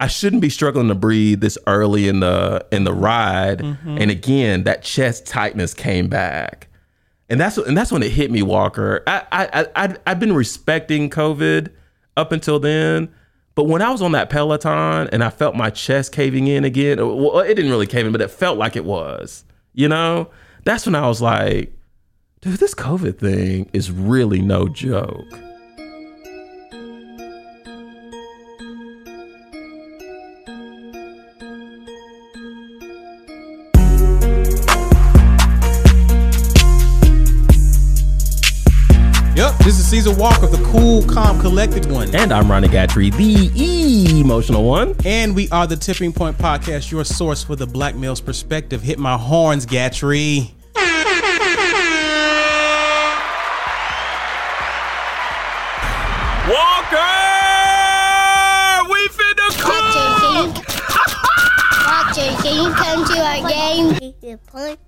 I shouldn't be struggling to breathe this early in the in the ride. Mm-hmm. And again, that chest tightness came back. And that's and that's when it hit me, Walker. I I I I've been respecting COVID up until then, but when I was on that Peloton and I felt my chest caving in again, well, it didn't really cave in, but it felt like it was. You know, that's when I was like, dude, this COVID thing is really no joke. This is Caesar Walker, the cool, calm, collected one. And I'm Ronnie Gatrey, the emotional one. And we are the Tipping Point Podcast, your source for the black male's perspective. Hit my horns, Gatrey. Walker, we finna Watcher, can you, Watcher, can you come to our game?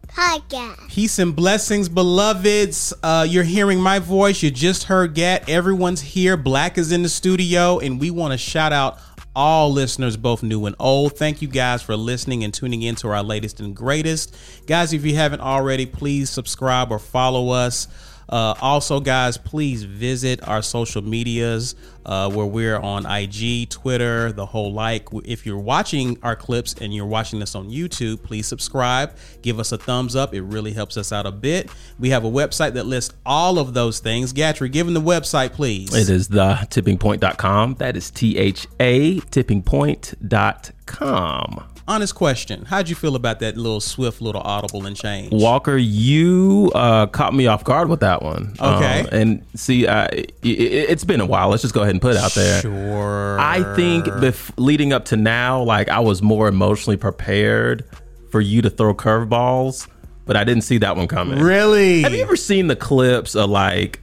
Podcast. Peace and blessings, beloveds. Uh, you're hearing my voice. You just heard Gat. Everyone's here. Black is in the studio, and we want to shout out all listeners, both new and old. Thank you guys for listening and tuning in to our latest and greatest. Guys, if you haven't already, please subscribe or follow us. Uh, also, guys, please visit our social medias uh, where we're on IG, Twitter, the whole like. If you're watching our clips and you're watching this on YouTube, please subscribe, give us a thumbs up. It really helps us out a bit. We have a website that lists all of those things. Gatrey, give them the website, please. It is the tippingpoint.com. That is T H A tippingpoint.com. Honest question: How'd you feel about that little swift little audible and change? Walker, you uh, caught me off guard with that one. Okay. Um, and see, uh, it, it's been a while. Let's just go ahead and put it out there. Sure. I think bef- leading up to now, like I was more emotionally prepared for you to throw curveballs, but I didn't see that one coming. really. Have you ever seen the clips of like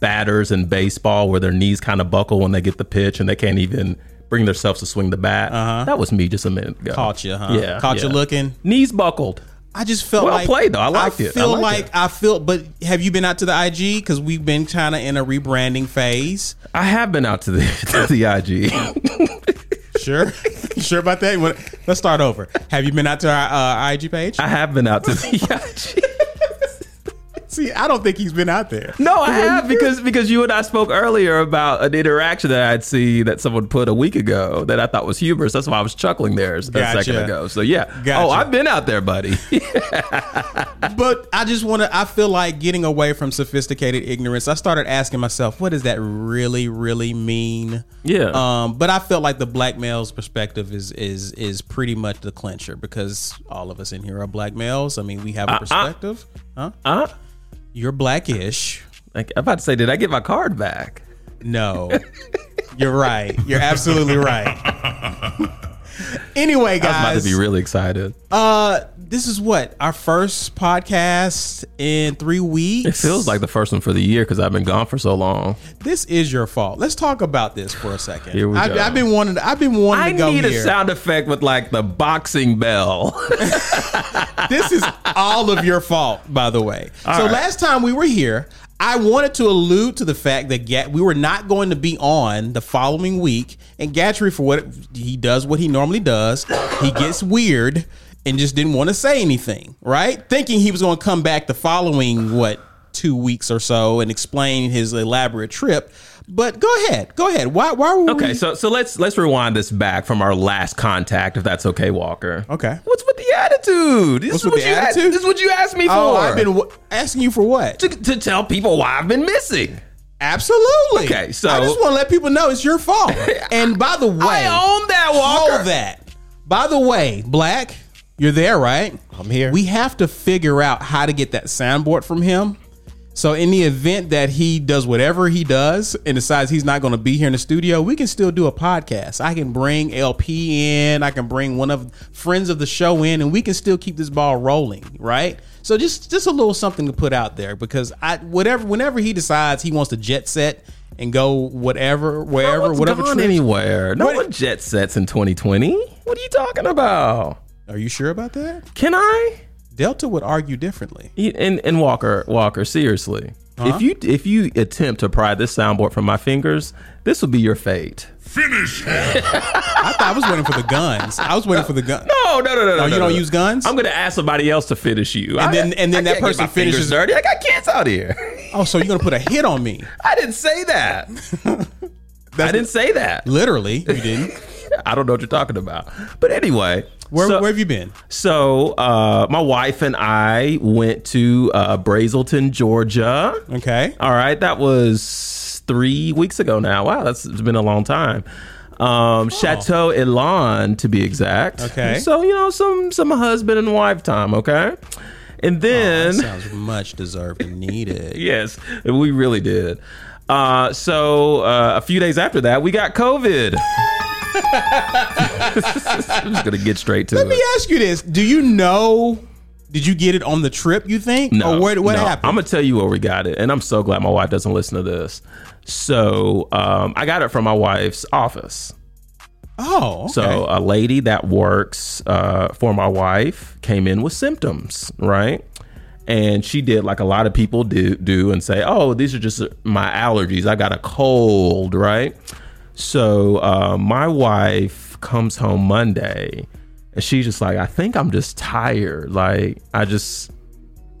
batters in baseball where their knees kind of buckle when they get the pitch and they can't even bring themselves to swing the bat? Uh-huh. That was me just a minute ago. Caught you, huh? Yeah, Caught you looking. Knees buckled. I just felt Well like played, though. I liked it. I feel liked like it. I feel. But have you been out to the IG? Because we've been kind of in a rebranding phase. I have been out to the to the IG. Sure, sure about that. Let's start over. Have you been out to our uh, IG page? I have been out to the IG. See, I don't think he's been out there. No, I have because because you and I spoke earlier about an interaction that I'd see that someone put a week ago that I thought was humorous. That's why I was chuckling there a Gotcha. second ago. So yeah. Gotcha. Oh, I've been out there, buddy. But I just want to. I feel like getting away from sophisticated ignorance. I started asking myself, what does that really, really mean? Yeah. Um. But I felt like the black male's perspective is is is pretty much the clincher because all of us in here are black males. I mean, we have a perspective. Huh? huh? You're blackish. Like, I'm about to say, did I get my card back? No. You're right. You're absolutely right. anyway, guys, I was about to be really excited. uh this is what? Our first podcast in 3 weeks. It feels like the first one for the year because I've been gone for so long. this is your fault. Let's talk about this for a second. Here we I, go. I've been wanting I've been wanting I to go need here. a sound effect with like the boxing bell. this is all of your fault, by the way. so right. last time we were here, I wanted to allude to the fact that Gat, we were not going to be on the following week, and Gatrey, for what he does, what he normally does, he gets weird and just didn't want to say anything, right? Thinking he was going to come back the following what two weeks or so and explain his elaborate trip. But go ahead, go ahead. Why? Why were we okay, we? so so let's let's rewind this back from our last contact, if that's okay, Walker. Okay. What's with the attitude? This What's is what you asked- attitude? this is what you asked me for. Oh, I've been w- asking you for what? to, to tell people why I've been missing. Absolutely. Okay, so- I just want to let people know it's your fault. And by the way, I own that, Walker. hold that. By the way, Black, you're there, right? I'm here. We have to figure out how to get that soundboard from him. So in the event that he does whatever he does and decides he's not going to be here in the studio, we can still do a podcast. I can bring LP in, I can bring one of friends of the show in, and we can still keep this ball rolling, right? So just just a little something to put out there because I whatever whenever he decides he wants to jet set and go whatever wherever no whatever gone trip- anywhere. No What- one jet sets in 2020. What are you talking about? Are you sure about that? Can I? Delta would argue differently. And, and Walker, Walker, seriously, if you if you attempt to pry this soundboard from my fingers, this will be your fate. Finish him. I thought I was waiting for the guns. I was waiting for the gun. No, no, no, no, no. Oh, you no, don't no. use guns? I'm gonna ask somebody else to finish you, and then- and then that person finishes- dirty. I got kids out here. Oh, so you're gonna put a hit on me? I didn't say that. I didn't say that. Literally, you didn't. I don't know what you're talking about. But anyway, Where, so, where have you been? so uh, my wife and I went to uh, Braselton, Georgia. Okay. All right, that was three weeks ago now. Wow, that's it's been a long time. Um, Chateau Elan, to be exact. Okay. So you know, some some husband and wife time. Okay, and then That sounds much deserved and needed. yes, we really did. Uh, so uh, a few days after that, we got COVID. I'm just gonna get straight to that. Let it. me ask you this: Do you know? Did you get it on the trip? You think? No, Or what? What no. happened? I'm gonna tell you where we got it, and I'm so glad my wife doesn't listen to this. So um, I got it from my wife's office. oh, okay. So a lady that works uh, for my wife came in with symptoms, right? And she did like a lot of people do do and say, "Oh, these are just my allergies. I got a cold," right? So uh, my wife comes home Monday, and she's just like, "I think I'm just tired. Like I just."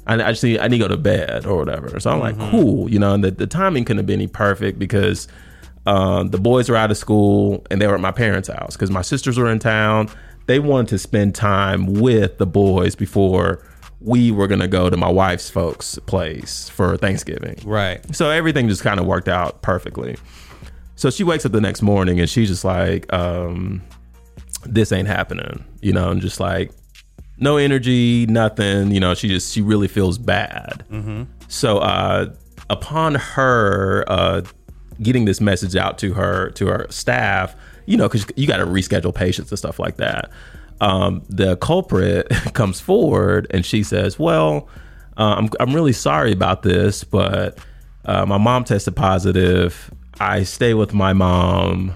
I, I just need, I need to go to bed or whatever. So I'm like, cool, you know. And the, the timing couldn't have been any perfect because um, the boys were out of school and they were at my parents' house because my sisters were in town. They wanted to spend time with the boys before we were gonna go to my wife's folks' place for Thanksgiving. right. So everything just kind of worked out perfectly. So she wakes up the next morning and she's just like, um, this ain't happening, you know, and just like, no energy, nothing, you know, she just, she really feels bad. So, uh, upon her, uh, getting this message out to her, to her staff, you know, cause you got to reschedule patients and stuff like that. Um, the culprit comes forward and she says, well, uh, I'm, I'm really sorry about this, but uh, my mom tested positive. I stay with my mom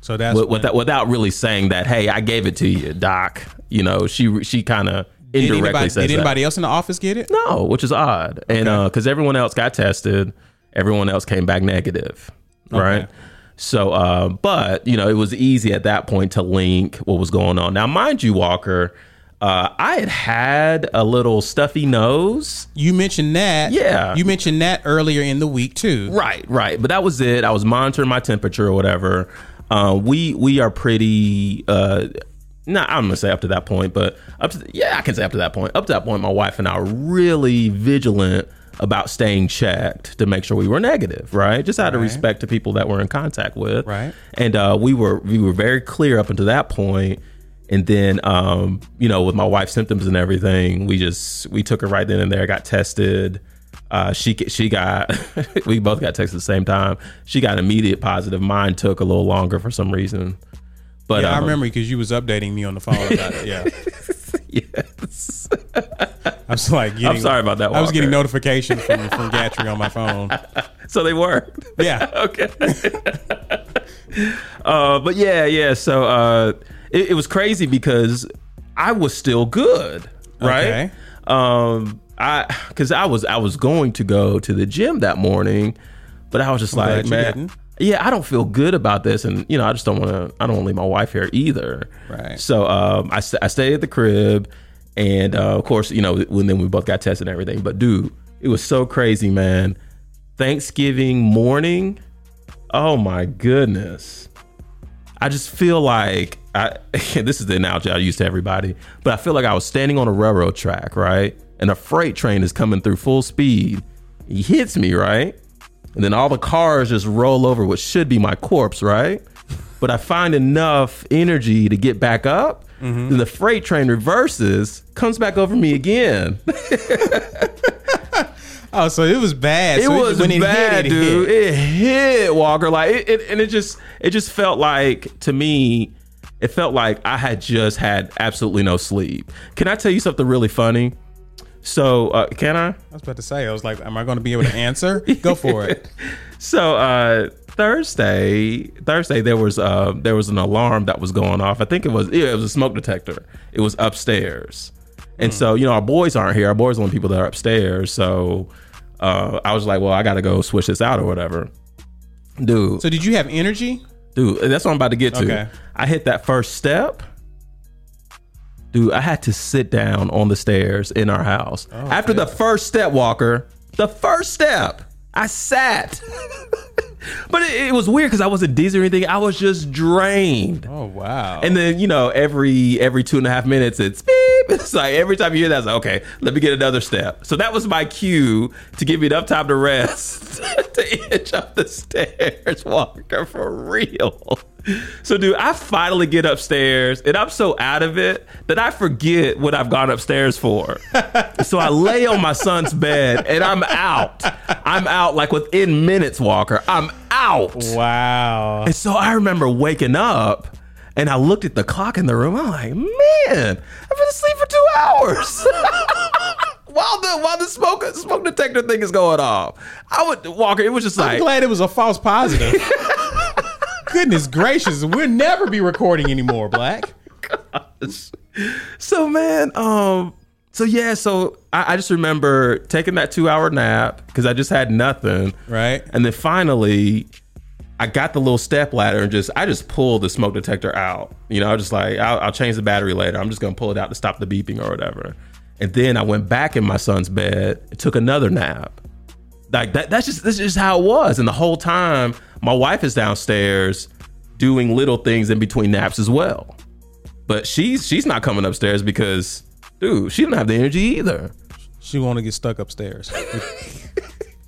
So that's with, when- without, without really saying that, hey, I gave it to you, doc. You know, she she kind of did indirectly anybody, says did that. anybody else in the office get it? No, which is odd. And because everyone else got tested, everyone else came back negative, right? So, uh, but you know, it was easy at that point to link what was going on. Now, mind you, Walker, uh, I had had a little stuffy nose. You mentioned that. Yeah. You mentioned that earlier in the week too. Right, right. But that was it. I was monitoring my temperature or whatever. Uh, we we are pretty. Uh, not I'm gonna say up to that point, but up to yeah, I can say up to that point. Up to that point, my wife and I were really vigilant about staying checked to make sure we were negative, right? Just out of Right. respect to people that we're in contact with, Right. And uh, we were we were very clear up until that point. And then, um, you know, with my wife's symptoms and everything, we just we took her right then and there, got tested. Uh, she she got we both got tested at the same time. She got immediate positive. Mine took a little longer for some reason. But Yeah, I um, remember because you was updating me on the phone about it. Yeah. Yes. I was like, getting, I'm sorry about that. I was getting notifications from from Gatrey on my phone. So they worked. Yeah. okay. uh, but yeah, yeah. So uh, it, it was crazy because I was still good, right? Okay. Um, I because I was I was going to go to the gym that morning, but I was just glad like, man. Yeah, I don't feel good about this, and you know, I just don't want to. I don't want to leave my wife here either. Right. So um, I I stayed at the crib, and uh, of course, you know, when then we both got tested and everything. But dude, it was so crazy, man. Thanksgiving morning, oh my goodness. I just feel like I this is the analogy I use to everybody, but I feel like I was standing on a railroad track, right? And a freight train is coming through full speed. He hits me, right? And then all the cars just roll over what should be my corpse, right? But I find enough energy to get back up. Mm-hmm. Then the freight train reverses, comes back over me again. Oh, so it was bad. it So was when bad, it hit, it dude. hit. It hit Walker like it, it, and it just it just felt like to me, it felt like I had just had absolutely no sleep. Can I tell you something really funny? So uh, can I? I was about to say, I was like, am I going to be able to answer? Go for it. So uh, Thursday, Thursday there was uh, there was an alarm that was going off. I think it was yeah, it was a smoke detector. It was upstairs, And so, you know, our boys aren't here. Our boys are the only people that are upstairs. So uh, I was like, well, I got to go switch this out or whatever. Dude, So did you have energy? Dude, that's what I'm about to get to. Okay. I hit that first step. Dude, I had to sit down on the stairs in our house. Oh, After the first step, Walker, the first step, I sat. but it, it was weird because I wasn't dizzy or anything. I was just drained. Oh wow. And then you know every every two and a half minutes it's beep. It's like every time you hear that, it's like okay, let me get another step. So that was my cue to give me enough time to rest to inch up the stairs, Walker for real. So dude, I finally get upstairs and I'm so out of it that I forget what I've gone upstairs for. so I lay on my son's bed and I'm out. I'm out like within minutes, Walker. I'm out. wow. And so I remember waking up and I looked at the clock in the room. I'm like, man, I've been asleep for two hours. while the while the smoke smoke detector thing is going off. I would Walker, it was just I'm like glad it was a false positive. Goodness gracious, we'll never be recording anymore, Black. so man, um so yeah, so I, I just remember taking that two hour nap because I just had nothing. Right. And then finally, I got the little step ladder and just I just pulled the smoke detector out. You know, I was just like I'll, I'll change the battery later. I'm just gonna pull it out to stop the beeping or whatever. And then I went back in my son's bed and took another nap. Like that. That's just that's just how it was. And the whole time, my wife is downstairs doing little things in between naps as well. But she's she's not coming upstairs because, dude, she don't have the energy either. She want to get stuck upstairs.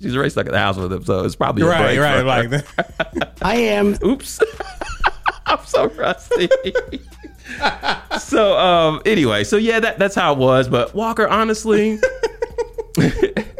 She's already stuck at the house with him, so it's probably a right, break right, for her. like that. I am Oops. I'm so rusty. so um anyway, so yeah, that that's how it was. But Walker, honestly,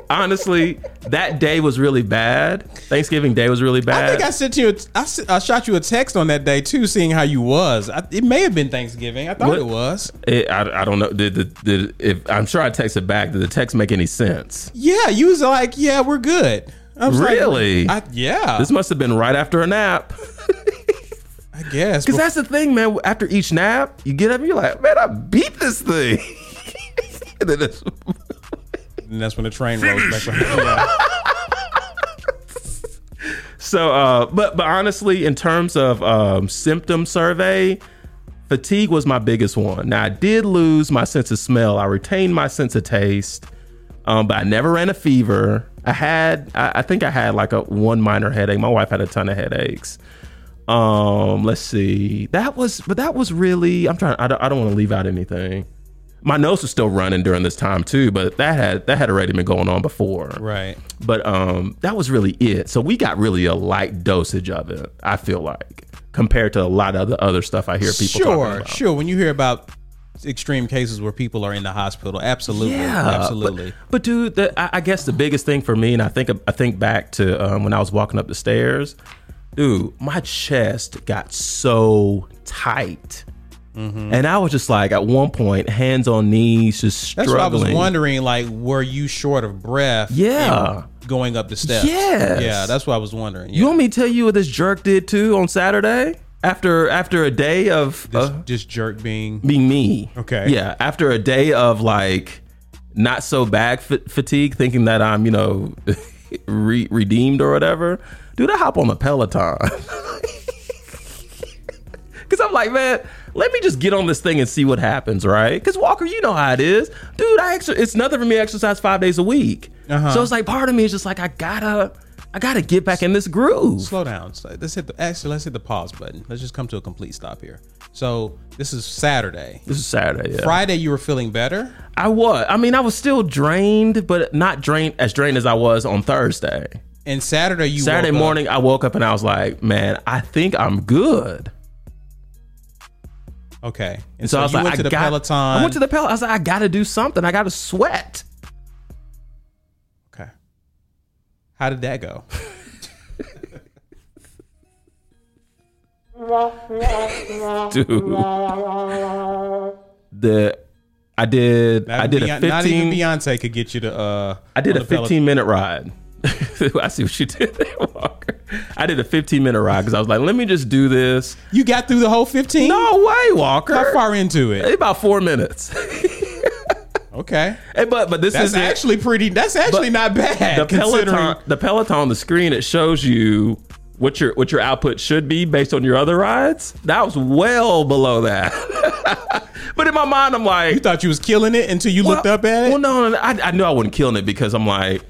honestly, that day was really bad. Thanksgiving Day was really bad. I think I sent you. A, I, I shot you a text on that day too, seeing how you was. I, it may have been Thanksgiving. I thought What? it was. It- I, I don't know. Did, did, did if I'm sure I texted back. Did the text make any sense? Yeah, you was like, yeah, we're good. I was like, Really? I, yeah, This must have been right after a nap. I guess. Because that's the thing, man. After each nap, you get up and you're like, man, I beat this thing. and then it's, and that's when the train rolls back. Yeah. So, uh, but but honestly, in terms of um, symptom survey, fatigue was my biggest one. Now, I did lose my sense of smell. I retained my sense of taste, um, but I never ran a fever. I had, I, I think I had like a one minor headache. My wife had a ton of headaches. Um, let's see. That was, but that was really. I'm trying. I don't, I don't want to leave out anything. My nose was still running during this time too, but that had that had already been going on before. Right. But um, that was really it. So we got really a light dosage of it. I feel like compared to a lot of the other stuff I hear people talking Sure, about. sure. When you hear about extreme cases where people are in the hospital, absolutely, Yeah, absolutely. But, but dude, the, I, I guess the biggest thing for me, and I think I think back to um, when I was walking up the stairs, dude, my chest got so tight. And I was just like, at one point, hands on knees, just struggling. That's what I was wondering. Like, were you short of breath? Yeah. going up the steps. Yeah. Yeah, that's what I was wondering. You want me to tell you what this jerk did too on Saturday? After after a day of this, uh, this jerk being being me. Okay. Yeah. After a day of like not so bad fa- fatigue, thinking that I'm you know re- redeemed or whatever, dude, I hop on the Peloton. Cause I'm like, man, let me just get on this thing and see what happens, right? Cause Walker, you know how it is, dude. I exer- it's nothing for me to exercise five days a week. Uh-huh. So it's like part of me is just like, I gotta, I gotta get back in this groove. slow down. Let's hit the actually. Let's hit the pause button. Let's just come to a complete stop here. So this is Saturday. This is Saturday. Yeah. Friday, you were feeling better. I was. I mean, I was still drained, but not drained as drained as I was on Thursday. And Saturday, you Saturday woke up- morning, I woke up and I was like, man, I think I'm good. Okay. And So, so, I was like, went I to the got, Peloton. I went to the Peloton. I was like, I got to do something. I got to sweat. Okay. How did that go? Dude. The I did Not I did a Beyonce, Not even Beyonce could get you to. Uh, I did a the Peloton. 15 minute ride. I see what you did there, Walker. I did a 15 minute ride because I was like, let me just do this. You got through the whole fifteen. No way, Walker. How far into it? About four minutes. Okay. Hey, but but this That's is actually pretty. That's actually not bad. the Peloton. The Peloton on the screen it shows you what your what your output should be based on your other rides. That was well below that. but in my mind, I'm like, You thought you was killing it until you looked up at it. Well, no, no, I, I knew I wasn't killing it because I'm like,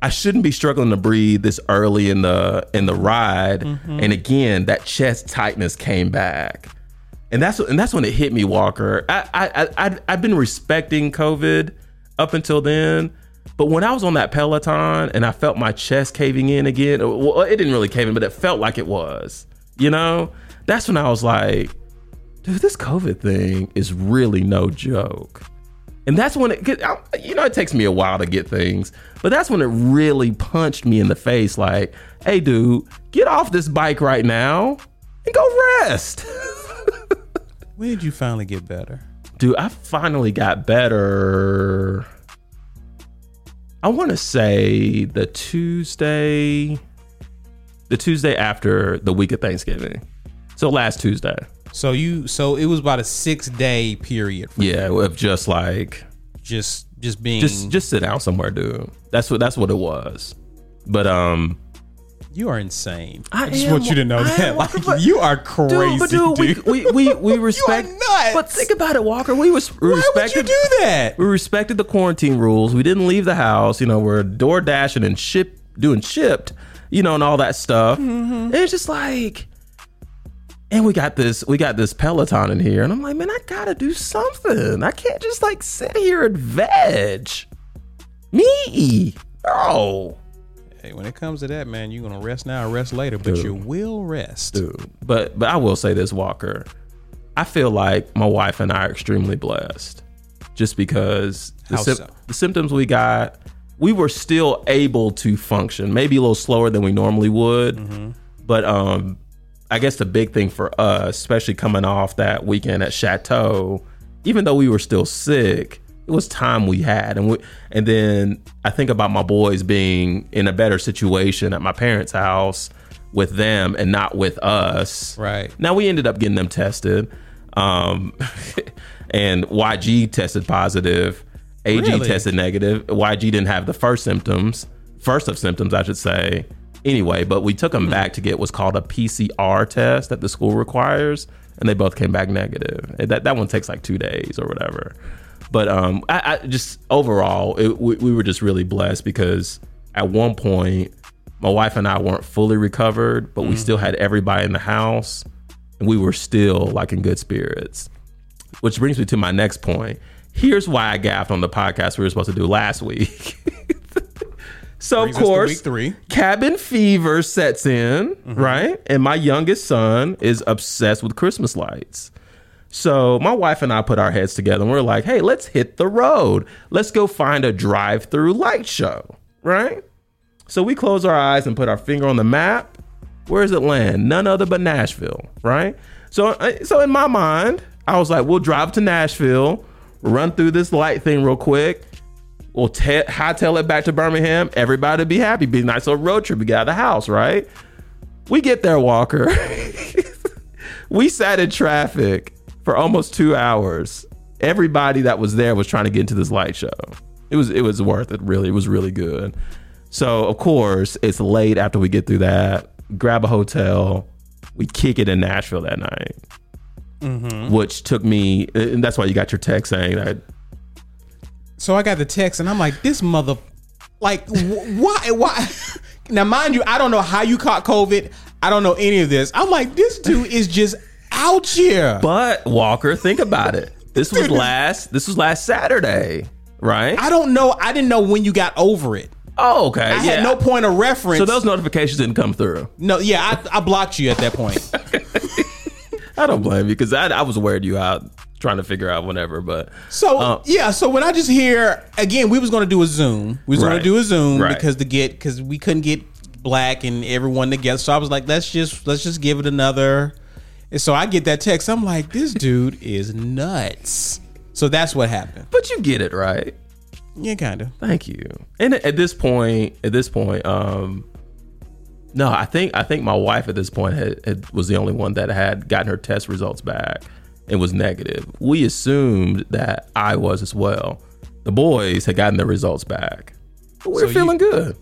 I shouldn't be struggling to breathe this early in the in the ride. Mm-hmm. And again, that chest tightness came back, and that's and that's when it hit me, Walker. I I I I'd, I've been respecting COVID up until then. But when I was on that Peloton and I felt my chest caving in again, well, it didn't really cave in, but it felt like it was. You know, that's when I was like, dude, this COVID thing is really no joke. And that's when it, I- you know, it takes me a while to get things, but that's when it really punched me in the face like, hey, dude, get off this bike right now and go rest. when did you finally get better? dude, I finally got better. I want to say the Tuesday, the Tuesday after the week of Thanksgiving. So last Tuesday. So you. So it was about a six day period. For Yeah, of just like Just just being. just just sit down somewhere, dude. That's what that's what it was. But um you are insane. I just want you to know that. Like you are crazy, dude, but dude, we we we, we respect nuts. But think about it, Walker. We was we Why would you respected do that? we respected the quarantine rules. We didn't leave the house. You know, we're door dashing and ship doing shipped, you know, and all that stuff. Mm-hmm. And it's just like and we got this we got this Peloton in here. And I'm like, man, I gotta do something. I can't just like sit here and veg. Me. Oh. Hey, when it comes to that, man, you're gonna rest now or rest later, but you will rest. dude. But but I will say this, Walker. I feel like my wife and I are extremely blessed, just because the, sym- so? the symptoms we got, we were still able to function, maybe a little slower than we normally would. Mm-hmm. But um, I guess the big thing for us, especially coming off that weekend at Chateau, even though we were still sick, it was time we had, and we, and then I think about my boys being in a better situation at my parents' house with them and not with us. Right. Now we ended up getting them tested, um, and YG tested positive. AG Really? tested negative. YG didn't have the first symptoms, first of symptoms, I should say. Anyway, but we took them Hmm. back to get what's called a PCR test that the school requires, and they both came back negative. That that one takes like two days or whatever. But um, I, I just overall, it, we, we were just really blessed because at one point, my wife and I weren't fully recovered, but we still had everybody in the house, and we were still like in good spirits. Which brings me to my next point. Here's why I gaffed on the podcast we were supposed to do last week. so Brings of course, week three. cabin fever sets in, right? And my youngest son is obsessed with Christmas lights. So my wife and I put our heads together and we're like, hey, let's hit the road. Let's go find a drive-through light show, right? So we close our eyes and put our finger on the map. Where does it land? None other but Nashville, right? So, uh, so in my mind, I was like, we'll drive to Nashville, run through this light thing real quick. We'll te- hightail it back to Birmingham. Everybody be happy. Be a nice little road trip. We get out of the house, right? We get there, Walker. we sat in traffic for almost two hours. Everybody that was there was trying to get into this light show. It was it was worth it. Really, it was really good. So of course, it's late after we get through that. Grab a hotel. We kick it in Nashville that night, mm-hmm. which took me. And that's why you got your text saying that. So I got the text and I'm like, this mother, like, wh- why, why? Now, mind you, I don't know how you caught COVID. I don't know any of this. I'm like, this dude is just out here. But Walker, think about it. This was last. This was last Saturday, right? I don't know. I didn't know when you got over it. oh, okay. I yeah. had no point of reference. So those notifications didn't come through. no, yeah, I, I blocked you at that point. I don't blame you because I, I was wearing you out trying to figure out whenever. But So Uh, yeah, so when I just hear again, we was gonna do a Zoom. We was gonna do a Zoom Right. because to get because we couldn't get black and everyone together. So I was like, let's just let's just give it another. And so I get that text. I'm like, this dude is nuts. So that's what happened. but you get it right. Yeah, kind of. Thank you. And at this point, at this point, um, no, I think I think my wife at this point had, had was the only one that had gotten her test results back and was negative. We assumed that I was as well. the boys had gotten their results back. But we So were you- feeling good.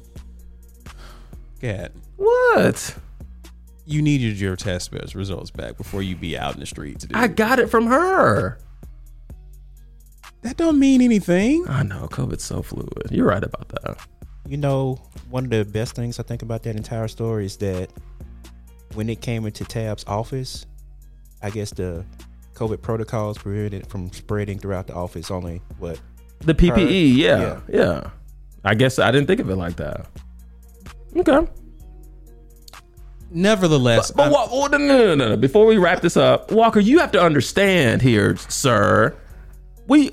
Gad, What? you needed your test results back before you be out in the streets. Dude. I got it from her. that don't mean anything. I know COVID's so fluid. You're right about that. You know, one of the best things I think about that entire story is that when it came into Tab's office, I guess the COVID protocols prevented it from spreading throughout the office. Only what? The PPE, yeah, yeah, Yeah. I guess I didn't think of it like that. Okay. Nevertheless, But Wa- oh, no, no, no, no, no. Before we wrap this up, Walker, you have to understand here, sir. We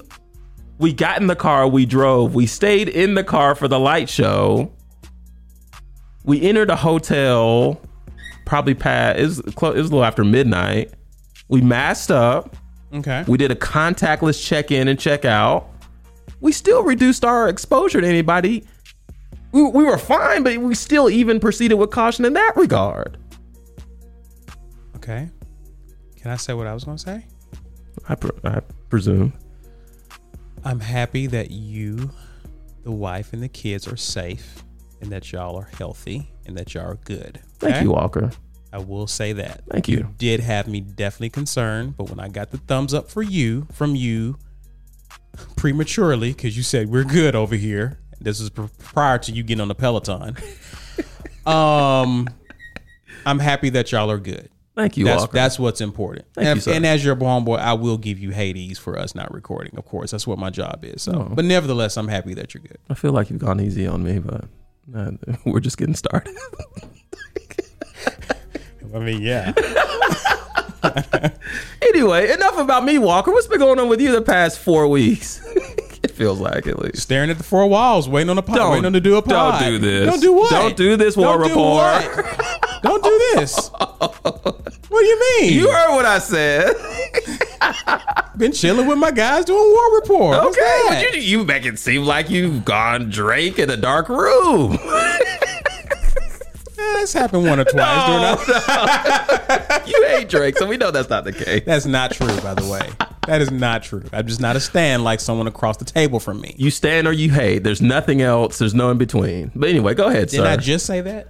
we got in the car, we drove, we stayed in the car for the light show. We entered a hotel, probably past it was, clo- it was a little after midnight. We masked up. okay. We did a contactless check in and check out. We still reduced our exposure to anybody. We, we were fine, but we still even proceeded with caution in that regard. Okay. Can I say what I was going to say? I, pre- I presume. I'm happy that you, the wife, and the kids are safe and that y'all are healthy and that y'all are good. Thank you, Walker. I will say that. Thank you. you. Did have me definitely concerned, but when I got the thumbs up for you from you prematurely, because you said we're good over here. This is prior to you getting on the Peloton. um, I'm happy that y'all are good. Thank you, That's Walker. that's what's important. Thank and, you, sir. and as your homeboy, I will give you Hades for us not recording. Of course, that's what my job is. So, Oh. but nevertheless, I'm happy that you're good. I feel like you've gone easy on me, but uh, we're just getting started. I mean, yeah. anyway, enough about me, Walker. What's been going on with you the past four weeks? it feels like at least. Staring at the four walls, waiting on a pod, Don't- waiting on to do a pod. don't do this. Don't do what? Don't do this, War Don't do don't do this. what do you mean? You heard what I said. been chilling with my guys doing war report. Okay, you you make it seem like you've gone Drake in a dark room. Eh, that's happened one or twice. during our- you hate Drake, so we know that's not the case. That's not true, by the way. That is not true. I'm just not a stand like someone across the table from me. You stand or you hate. There's nothing else. There's no in between. But anyway, go ahead, Did sir. I just say that?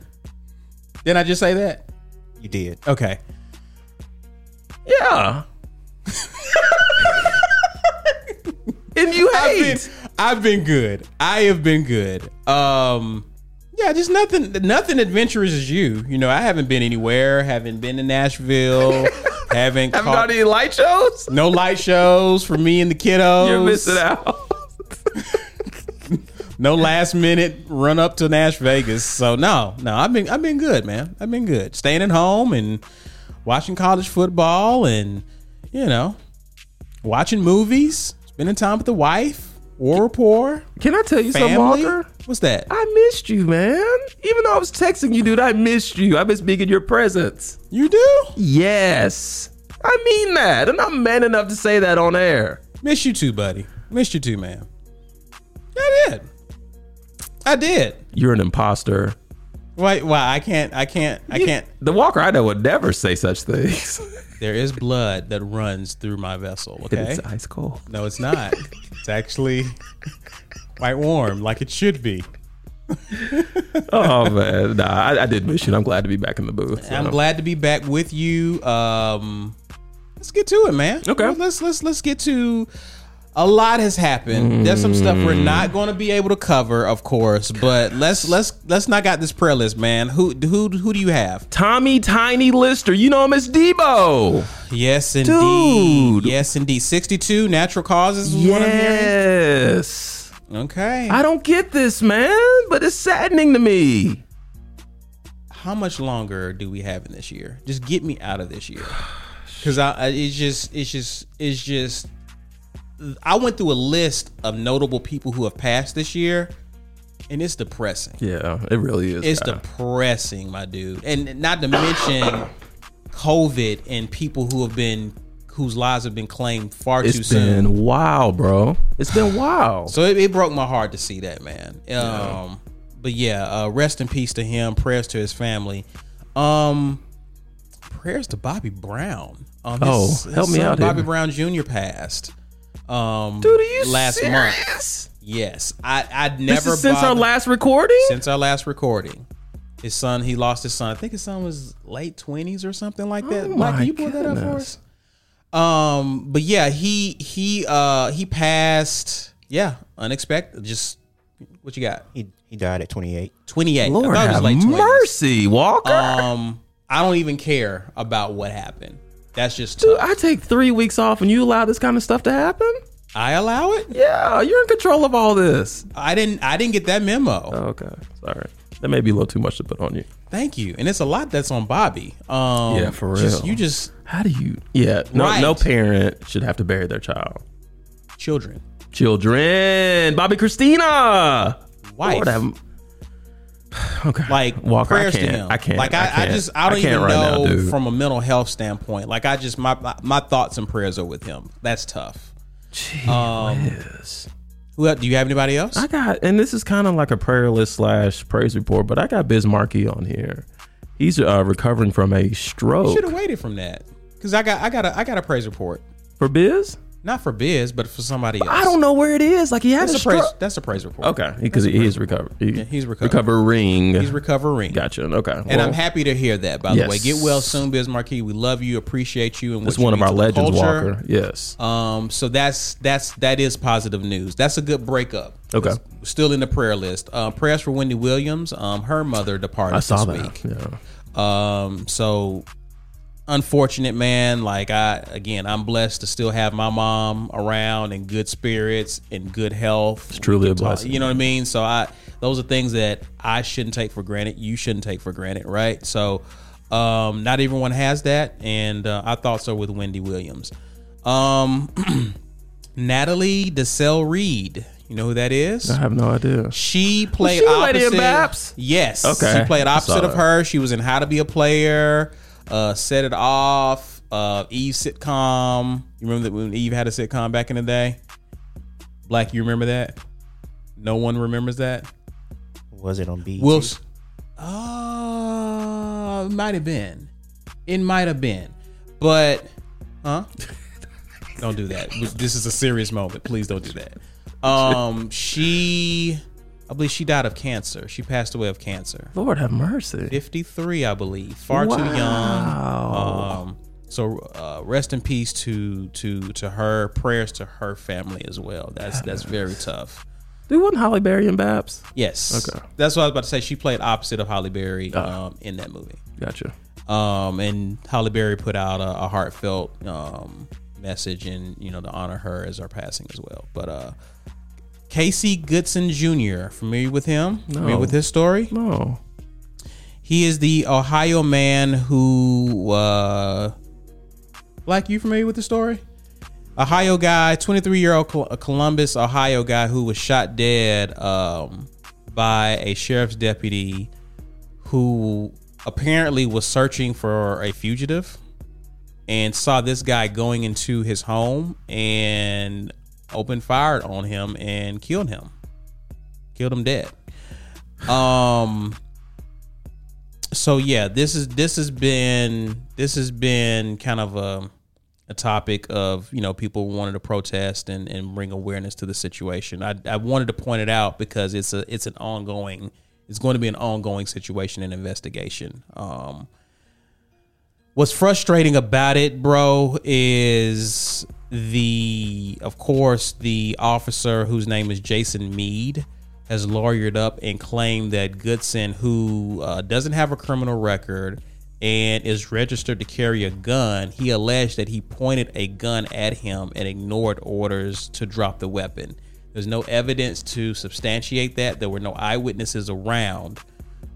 Did I just say that? You did. Okay. yeah. and you I've been. I've been good. I have been good. Um, yeah, just nothing, nothing adventurous as you. You know, I haven't been anywhere. Haven't been to Nashville. haven't Haven't caught any light shows? no light shows for me and the kiddos. You're missing out. No last minute run up to Nash Vegas. So no, no, I've been, I've been good, man. I've been good. Staying at home and watching college football and you know, watching movies, spending time with the wife, war rapport, Can I tell you something, family. Walker? What's that? I missed you, man. Even though I was texting you, dude, I missed you. I miss being in your presence. You do? Yes. I mean that. And I'm man enough to say that on air. Miss you too, buddy. Miss you too, man. I did. I did. You're an imposter. Wait, why? I can't. I can't. I can't. The Walker I know would never say such things. There is blood that runs through my vessel. Okay. It's ice cold. No, it's not. it's actually quite warm, like it should be. Oh man, nah, I, I did miss you. and I'm glad to be back in the booth. so. I'm glad to be back with you. Um, let's get to it, man. Okay. Let's let's let's get to. A lot has happened. There's some stuff we're mm. not going to be able to cover, of course. But let's let's let's knock out this prayer list, man. Who who who do you have? Tommy Tiny Lister. You know him as Debo. Yes, indeed. Dude. Yes, indeed. 62 natural causes. Is what I'm. Yes. Okay. I don't get this, man, but it's saddening to me. How much longer do we have in this year? Just get me out of this year. I, I it's just it's just it's just I went through a list of notable people who have passed this year, and it's depressing. Yeah, it really is. It's guy. depressing, my dude. And not to mention COVID and people who have been whose lives have been claimed far too It's soon. been wild, bro. It's been wild. So it, it broke my heart to see that, man. Um, but yeah, uh, rest in peace to him. Prayers to his family. Um, prayers to Bobby Brown. Um, his- Oh, his help me son, out here. Bobby Brown Jr. passed. Um, Dude, are you last serious? month? Yes, I I'd This never is since our bothered- last recording. since our last recording. His son, he lost his son. I think his son was late twenties or something like that. Oh Mike, my can you pull that up for goodness. us? Um, but yeah, he he uh he passed. Yeah, unexpected. Just what you got? He he died at 28. Twenty eight. Lord I was have late 20s. mercy, Walker. Um, I don't even care about what happened. That's just Dude, tough. I take three weeks off, and you allow this kind of stuff to happen. I allow it. Yeah, you're in control of all this. I didn't. I didn't get that memo. Okay, sorry. That may be a little too much to put on you. Thank you. And it's a lot that's on Bobby. Um, Yeah, for just- real. you just How do you? Yeah, no, Right. no parent should have to bury their child. children. Children, Bobbi Kristina, Wife. Lord okay, like Walker, prayers to him. I can't. Like I, I, can't. just I don't can't even right know dude. from a mental health standpoint. Like I just my my, my thoughts and prayers are with him. That's tough. Um, Jeez. Who else? Do you have anybody else? I got, and this is kind of like a prayer list slash praise report, but I got Biz Markie on here. He's uh, recovering from a stroke. Should have waited from that because I got I got a I got a praise report. For Biz? Not for Biz, but for somebody else. I don't know where it is. Like he had That's a a praise. stroke. That's a praise report. Okay, because he, is recovered. He, he's recovered. Recovering. He's recovering. Gotcha. Okay. And Well, I'm happy to hear that. By the Yes. way, get well soon, Biz Markie. We love you, appreciate you, and It's what you one of mean our to the legends, culture. Walker. Yes. Um, so that's that's that is positive news. That's a good breakup. Okay. It's still in the prayer list. Uh, prayers for Wendy Williams. Um, her mother departed I saw this that. week. Yeah. Um, so unfortunate, man. Like I again, I'm blessed to still have my mom around in good spirits and good health. It's truly a blessing. You know what I mean? So I those are things that I shouldn't take for granted. You shouldn't take for granted, right? So um, not everyone has that, and uh, I thought so with Wendy Williams. Um, Natalie Desselle-Reid. You know who that is? I have no idea. She played she opposite. lady in Baps? Yes. Okay. She played opposite of her. She was in How to Be a Player, uh, Set It Off, uh, Eve sitcom. You remember that when Eve had a sitcom back in the day? Black, you remember that? No one remembers that. Was it on BET? Will. Uh, might have been. It might have been, but huh? don't do that. This is a serious moment. Please don't do that. Um, she, I believe she died of cancer. She passed away of cancer. Lord have mercy. 53, I believe. Far too young. Um, so uh, rest in peace to to to her. Prayers to her family as well. That's that's very tough. Dude, wasn't Halle Berry in Baps? Yes. Okay. That's what I was about to say. She played opposite of Halle Berry um, in that movie. Gotcha. Um, and Halle Berry put out a, a heartfelt um, message and you know to honor her as our passing as well. But uh, Casey Goodson Jr. Familiar with him? Familiar No. with his story? No. He is the Ohio man who, uh, like, you familiar with the story? Ohio guy, 23 year old Columbus, Ohio guy who was shot dead um, by a sheriff's deputy who apparently was searching for a fugitive and saw this guy going into his home and opened fire on him and killed him. Killed him dead. Um so yeah, this is this has been this has been kind of a a topic of you know people wanted to protest and, and bring awareness to the situation. I, I wanted to point it out because it's a it's an ongoing it's going to be an ongoing situation and investigation. Um, what's frustrating about it, bro, is the of course the officer whose name is Jason Meade has lawyered up and claimed that Goodson, who uh, doesn't have a criminal record and is registered to carry a gun, he alleged that he pointed a gun at him and ignored orders to drop the weapon. There's no evidence to substantiate that. There were no eyewitnesses around.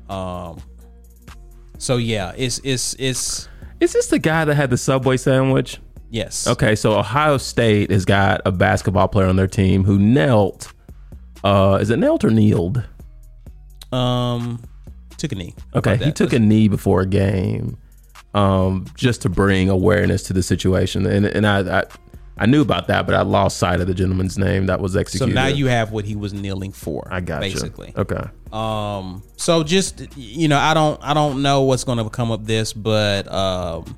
Um, so yeah, it's it's it's Is this the guy that had the Subway sandwich? Yes. Okay, so Ohio State has got a basketball player on their team who knelt. Uh, is it knelt or kneeled? Um, took a knee. Okay, he took a knee before a game, um, just to bring awareness to the situation. And and I, I I knew about that, but I lost sight of the gentleman's name that was executed. So now you have what he was kneeling for. I got basically. Okay, Um, so just you know, I don't I don't know what's going to come of this, but um,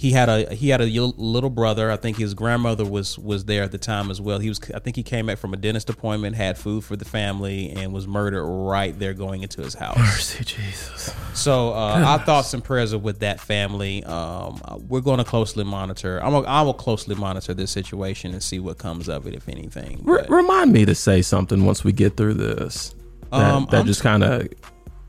he had a he had a little brother. I think his grandmother was was there at the time as well. He was I think he came back from a dentist appointment, had food for the family, and was murdered right there going into his house. Mercy, Jesus. So uh, our thoughts and prayers are with that family. Um, uh, we're going to closely monitor. I'm a, I will closely monitor this situation and see what comes of it, if anything. But- remind me to say something once we get through this. That, Um, that just kind of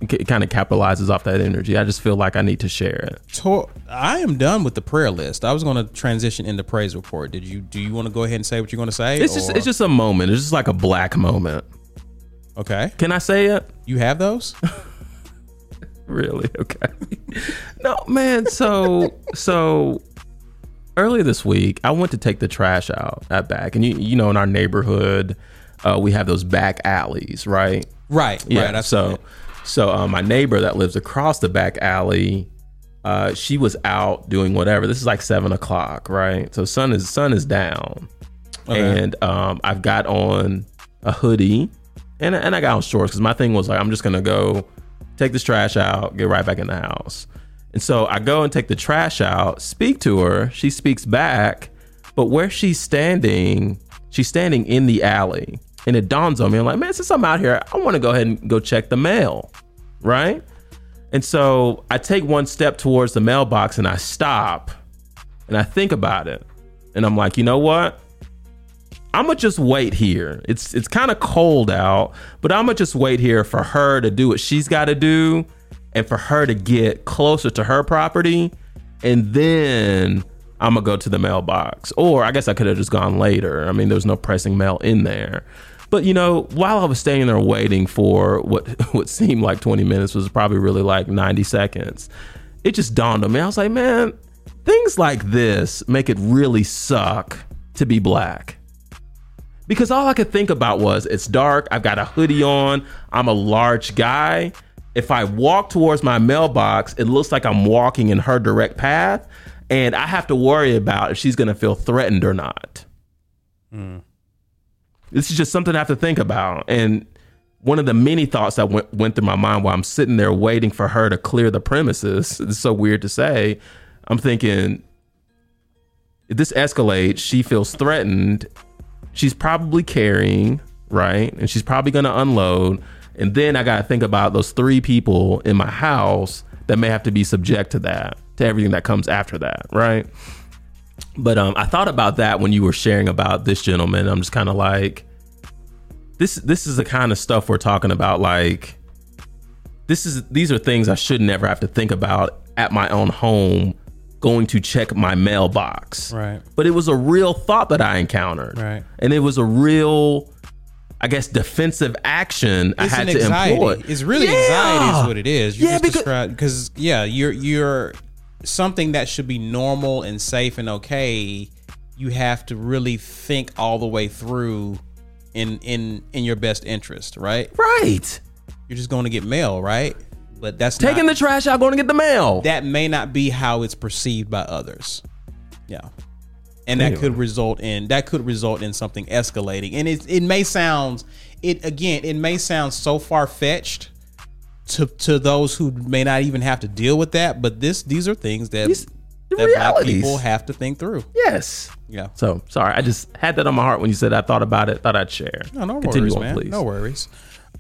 kind of capitalizes off that energy. I just feel like I need to share it. Tor- I am done with the prayer list. I was going to transition into praise report. Did you? Do you want to go ahead and say what you're going to say? It's just it's just a moment. It's just like a black moment. okay. Can I say it? You have those? Really? Okay. no, man. So so earlier this week, I went to take the trash out at back, and you you know in our neighborhood, uh, we have those back alleys, right? right. Yeah. Right. So it. So uh, my neighbor that lives across the back alley. Uh, she was out doing whatever. This is like seven o'clock, right? So sun is sun is down, Okay. and um, I've got on a hoodie, and and I got on shorts because my thing was like I'm just gonna go take this trash out, get right back in the house. And so I go and take the trash out, speak to her. She speaks back, but where she's standing, she's standing in the alley. And it dawns on me, I'm like, man, since I'm out here, I want to go ahead and go check the mail, right? And so I take one step towards the mailbox and I stop and I think about it. And I'm like, you know what? I'm gonna just wait here. It's it's kind of cold out, but I'm gonna just wait here for her to do what she's got to do, and for her to get closer to her property, and then I'm gonna go to the mailbox. Or I guess I could have just gone later. I mean, there was no pressing mail in there. But you know, while I was standing there waiting for what what seemed like 20 minutes was probably really like 90 seconds, it just dawned on me. I was like, man, things like this make it really suck to be black because all I could think about was it's dark. I've got a hoodie on. I'm a large guy. If I walk towards my mailbox, it looks like I'm walking in her direct path, and I have to worry about if she's to feel threatened or not. Hmm. This is just something I have to think about. And one of the many thoughts that went, went through my mind while I'm sitting there waiting for her to clear the premises, it's so weird to say. I'm thinking, if this escalates, she feels threatened. She's probably carrying, right? And she's probably going to unload. And then I got to think about those three people in my house that may have to be subject to that, to everything that comes after that, right? But um, I thought about that when you were sharing about this gentleman. I'm just kind of like, this this is the kind of stuff we're talking about. Like, this is these are things I should never have to think about at my own home, going to check my mailbox. Right. But it was a real thought that I encountered. Right. And it was a real, I guess, defensive action I had to anxiety. employ. It's really Yeah. anxiety is what it is. You Yeah, because- because yeah, you're you're something that should be normal and safe and okay. You have to really think all the way through in in in your best interest, right? Right. You're just going to get mail, right? But that's Taking not, the trash out, going to get the mail. that may not be how it's perceived by others. Yeah. And that could result in that could result in something escalating. And it it may sound it again, it may sound so far fetched to to those who may not even have to deal with that, but this these are things that These- that black people have to think through. yes. Yeah. So sorry, I just had that on my heart when you said I thought about it. Thought I'd share. No, no Continue worries, on, man. please. No worries.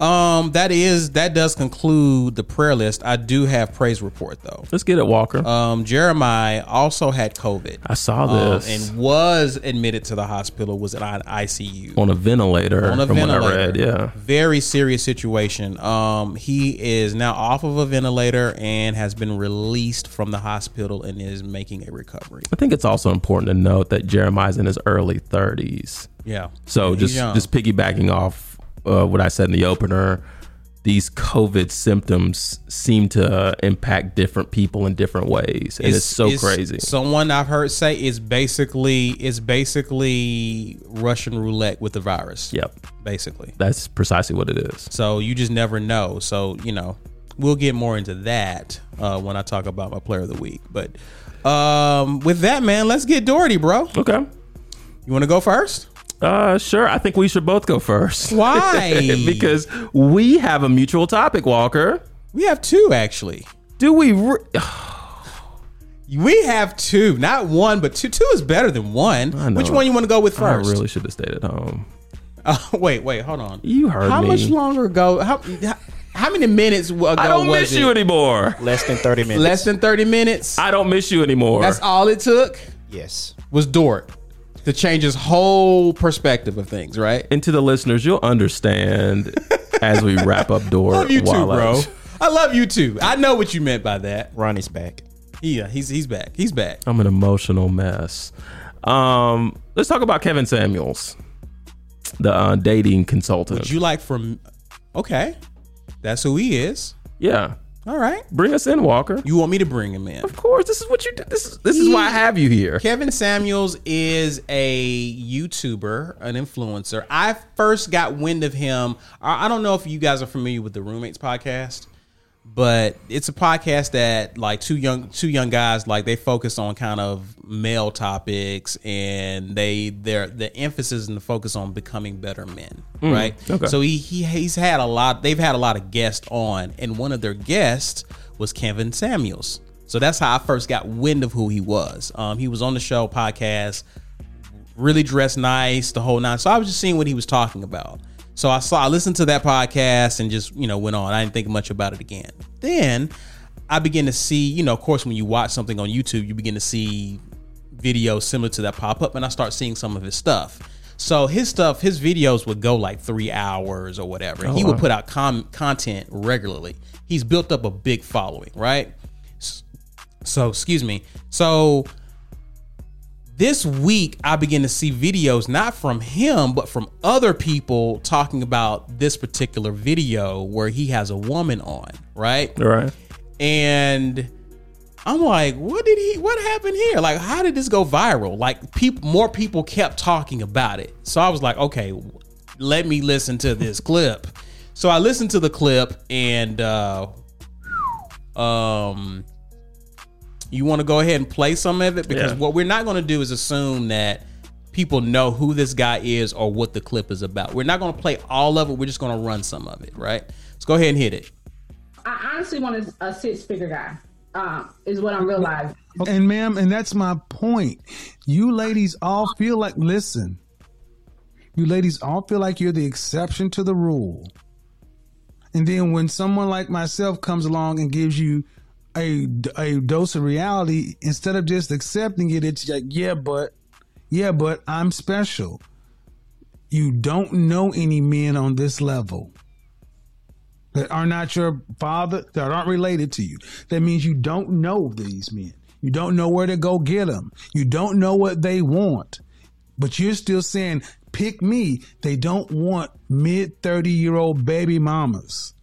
Um, that is that does conclude the prayer list. I do have praise report though. Let's get it, Walker. Um, Jeremiah also had COVID. I saw um, this and was admitted to the hospital. Was on ICU on a ventilator. on a ventilator. read, yeah. very serious situation. Um, he is now off of a ventilator and has been released from the hospital and is making a recovery. I think it's also important to note that Jeremiah's in his early 30s. Yeah. So He's just young. just piggybacking off uh, what I said in the opener, these COVID symptoms seem to impact different people in different ways, and it's, so crazy. Someone I've heard say is basically it's basically Russian roulette with the virus. yep, Basically. that's precisely what it is. So you just never know. So, you know, we'll get more into that uh, when I talk about my player of the week. But um, with that, man, let's get DorT, bro. Okay. You want to go first? Uh, sure. I think we should both go first. Why? because we have a mutual topic, Walker. we have two actually. Do we? Re- We have two, not one, but two. Two is better than one. I know. Which one you want to go with first? I first? really should have stayed at home. Oh, wait, wait, hold on. You heard How me. much longer ago? How, how, how many minutes ago I don't was miss it? you anymore. Less than 30 minutes. Less than thirty minutes. I don't miss you anymore. That's all it took. yes. Was Dort to change his whole perspective of things, right? and to the listeners, you'll understand as we wrap up door. love you too, I- bro. I love you too. I know what you meant by that. Ronnie's back. Yeah, he's he's back. He's back. I'm an emotional mess. Um, let's talk about Kevin Samuels, the uh, dating consultant. Would you like from? Okay, that's who he is. yeah, All right. bring us in, Walker. You want me to bring him in? Of course, this is what you. This is this is why I have you here. Kevin Samuels is a YouTuber, an influencer. I first got wind of him. I I don't know if you guys are familiar with the Roommates podcast, but it's a podcast that like two young two young guys like they focus on kind of male topics and they their the emphasis and the focus on becoming better men, right? okay. So he, he he's had a lot. They've had a lot of guests on, and one of their guests was Kevin Samuels. So that's how I first got wind of who he was. Um, he was on the show podcast, really dressed nice, the whole nine. So I was just seeing what he was talking about. So I saw, I listened to that podcast and just you know went on. I didn't think much about it again. Then I began to see, you know, of course, when you watch something on YouTube, you begin to see videos similar to that pop up, and I start seeing some of his stuff. So his stuff, his videos would go like three hours or whatever. And he would wow. put out com- content regularly. He's built up a big following, right? So, excuse me. So this week I began to see videos not from him but from other people talking about this particular video where he has a woman on, right? Right. and I'm like, what did he? What happened here? Like, how did this go viral? Like, people, more people kept talking about it. So I was like, okay, let me listen to this clip. So I listened to the clip, and uh, um, you want to go ahead and play some of it because Yeah. what we're not going to do is assume that people know who this guy is or what the clip is about. We're not going to play all of it. We're just going to run some of it, right? Let's go ahead and hit it. I honestly want a, a six figure guy. Um, is what I'm realizing. And ma'am, and that's my point. You ladies all feel like listen. You ladies all feel like you're the exception to the rule. And then when someone like myself comes along and gives you a a dose of reality, instead of just accepting it, it's like, yeah, but yeah, but I'm special. You don't know any men on this level that are not your father, that aren't related to you. That means you don't know these men. You don't know where to go get them. You don't know what they want. But you're still saying, pick me. They don't want mid 30 year old baby mamas.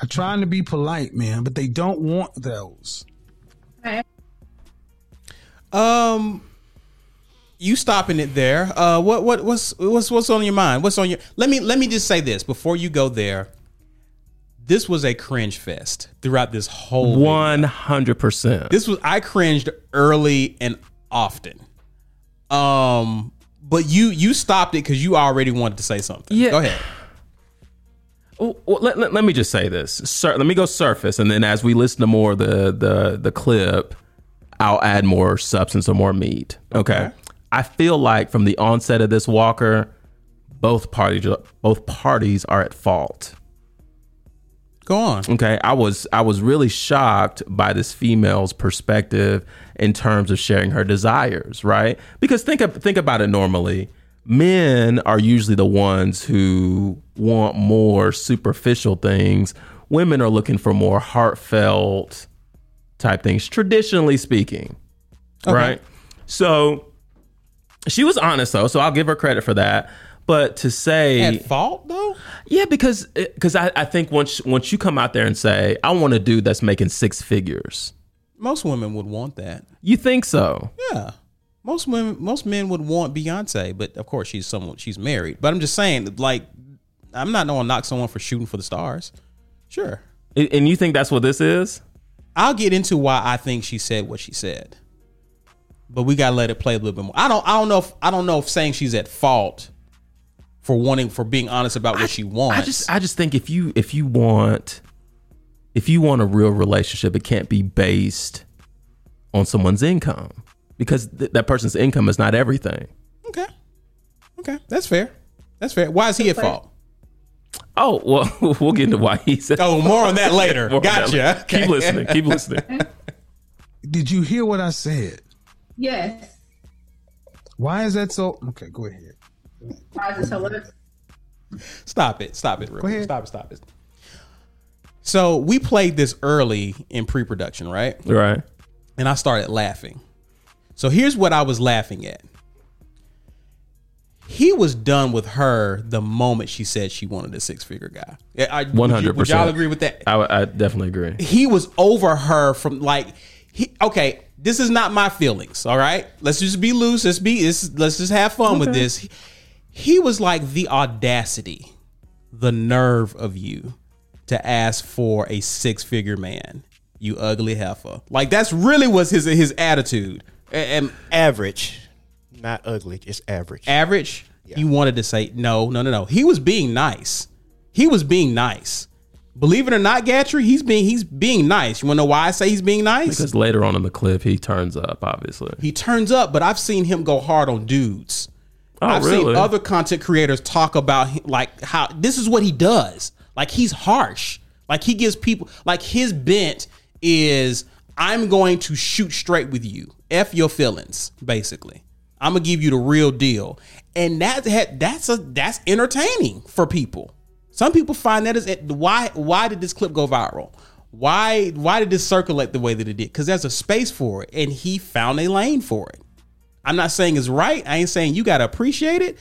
I'm trying to be polite, man, but they don't want those. Um, you stopping it there? Uh, what what what's what's what's on your mind? What's on your? Let me let me just say this before you go there. This was a cringe fest throughout this whole. One hundred percent. This was I cringed early and often. Um, but you you stopped it because you already wanted to say something. Yeah. Go ahead. Well, let, let, let me just say this. Sur- let me go surface, and then as we listen to more of the the the clip, I'll add more substance or more meat. Okay. Okay. I feel like from the onset of this Walker, both parties both parties are at fault. Go on. Okay, I was I was really shocked by this female's perspective in terms of sharing her desires, right? Because think of, think about it normally. Men are usually the ones who want more superficial things. Women are looking for more heartfelt type things, traditionally speaking. Right? So she was honest though, so I'll give her credit for that. But to say At fault though. yeah, because because I, I think once once you come out there and say I want a dude that's making six figures, Most women would want that. you think so? Yeah. Most women, most men would want Beyonce, but of course she's someone she's married. But I'm just saying, like, I'm not going to knock someone for shooting for the stars. Sure, And and you think that's what this is? I'll get into why I think she said what she said, but we gotta let it play a little bit more. I don't, I don't know if I don't know if saying she's at fault for wanting for being honest about what she wants. I just I just think if you if you want if you want a real relationship, it can't be based on someone's income because th- that person's income is not everything. Okay. Okay. That's fair. That's fair. Why is he at fault? Oh well, we'll get into why he said. Oh, more on that later. More on that gotcha. later. Okay. Keep listening. Keep listening. Did you hear what I said? Yes. Why is that so? Okay, go ahead. Why is it so what? Stop it. Stop it. Real quick. Stop it. Stop it. So we played this early in pre-production, right? Right. And I started laughing. So here's what I was laughing at. He was done with her the moment she said she wanted a guy. I- would you- One hundred Would y'all agree with that? I, I definitely agree. he was over her from like he okay this is not my feelings all right let's just be loose let's be let's, let's just have fun with this he, he was like the audacity the nerve of you to ask for a six figure man you ugly heifer like that's really was his his attitude A- and Average, not ugly, It's average. average he wanted to say no no no no he was being nice he was being nice believe it or not Gatrey, he's being he's being nice you want to know why i say he's being nice Because later on in the clip, he turns up. Obviously. he turns up, but I've seen him go hard on dudes. Oh, I've really? seen other content creators talk about like how this is what he does. Like he's harsh. Like he gives people like his bent is I'm going to shoot straight with you. F your feelings, basically. I'm gonna give you the real deal. And that that- that's a that's entertaining for people. Some people find that is eh, why why did this clip go viral? Why why did this circulate the way that it did? Because there's a space for it, and he found a lane for it. I'm not saying it's right. I ain't saying you got to appreciate it.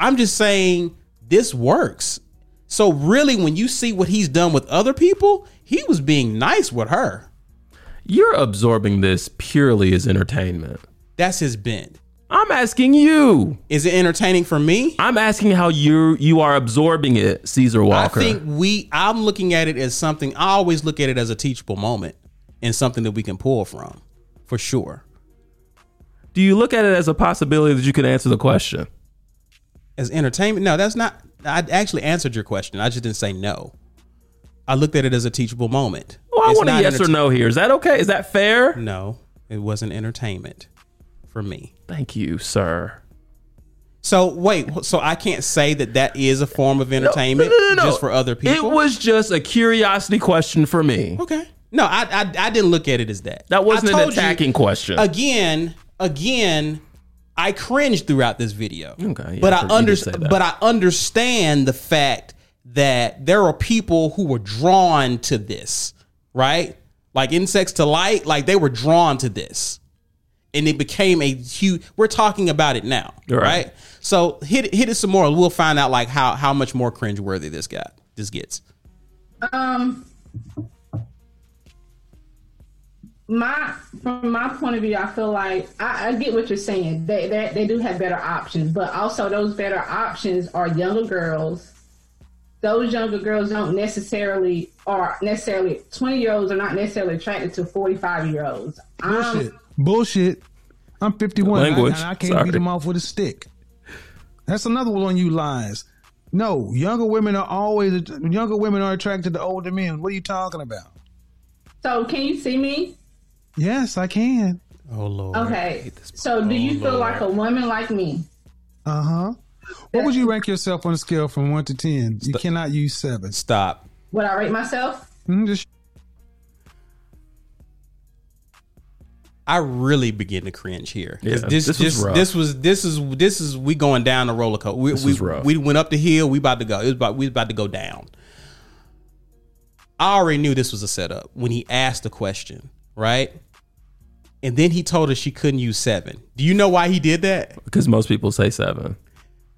I'm just saying this works. So really, when you see what he's done with other people, he was being nice with her. You're absorbing this purely as entertainment. That's his bent. I'm asking you. Is it entertaining for me? I'm asking how you you are absorbing it, Caesar Walker. I think we. I'm looking at it as something. I always look at it as a teachable moment and something that we can pull from, for sure. Do you look at it as a possibility that you could answer the question? As entertainment, no, that's not. I actually answered your question. I just didn't say no. I looked at it as a teachable moment. I want a yes or no here. Is that okay? Is that fair? No, it wasn't entertainment for me. Thank you, sir. So wait, so I can't say that that is a form of entertainment No, no, no, just for other people. It was just a curiosity question for me. okay. No, I, I I didn't look at it as that. That wasn't an told you- attacking question. Again, again, I cringed throughout this video. Okay, yeah, but I I heard you under, did say that. but I understand the fact that there are people who were drawn to this, right? Like insects to light, like they were drawn to this. And it became a huge we're talking about it now. Right. Right. So hit it hit it some more. We'll find out like how how much more cringe worthy this got this gets. Um, my from my point of view, I feel like I, I get what you're saying. They, they they do have better options, but also those better options are younger girls. Those younger girls don't necessarily are necessarily twenty year olds are not necessarily attracted to forty five year olds. Bullshit. Bullshit. I'm 51 and I- I, can't Sorry. beat them off with a stick. That's another one you lies. No, younger women are always younger women are attracted to older men. What are you talking about? So can you see me? Yes, I can. Oh lord. Okay. So do you feel like a woman like me? Uh huh. What would you rank yourself on a scale from one to ten? You cannot use seven. Stop. Would I rate myself? Mm, just I really begin to cringe here. 'Cause Yeah, this this was just rough. this was this is this is we going down the roller coaster. We This we, was rough. we went up the hill. We about to go. It was about we was about to go down. I already knew this was a setup when he asked the question, right? And then he told her she couldn't use seven. Do you know why he did that? Because most people say seven.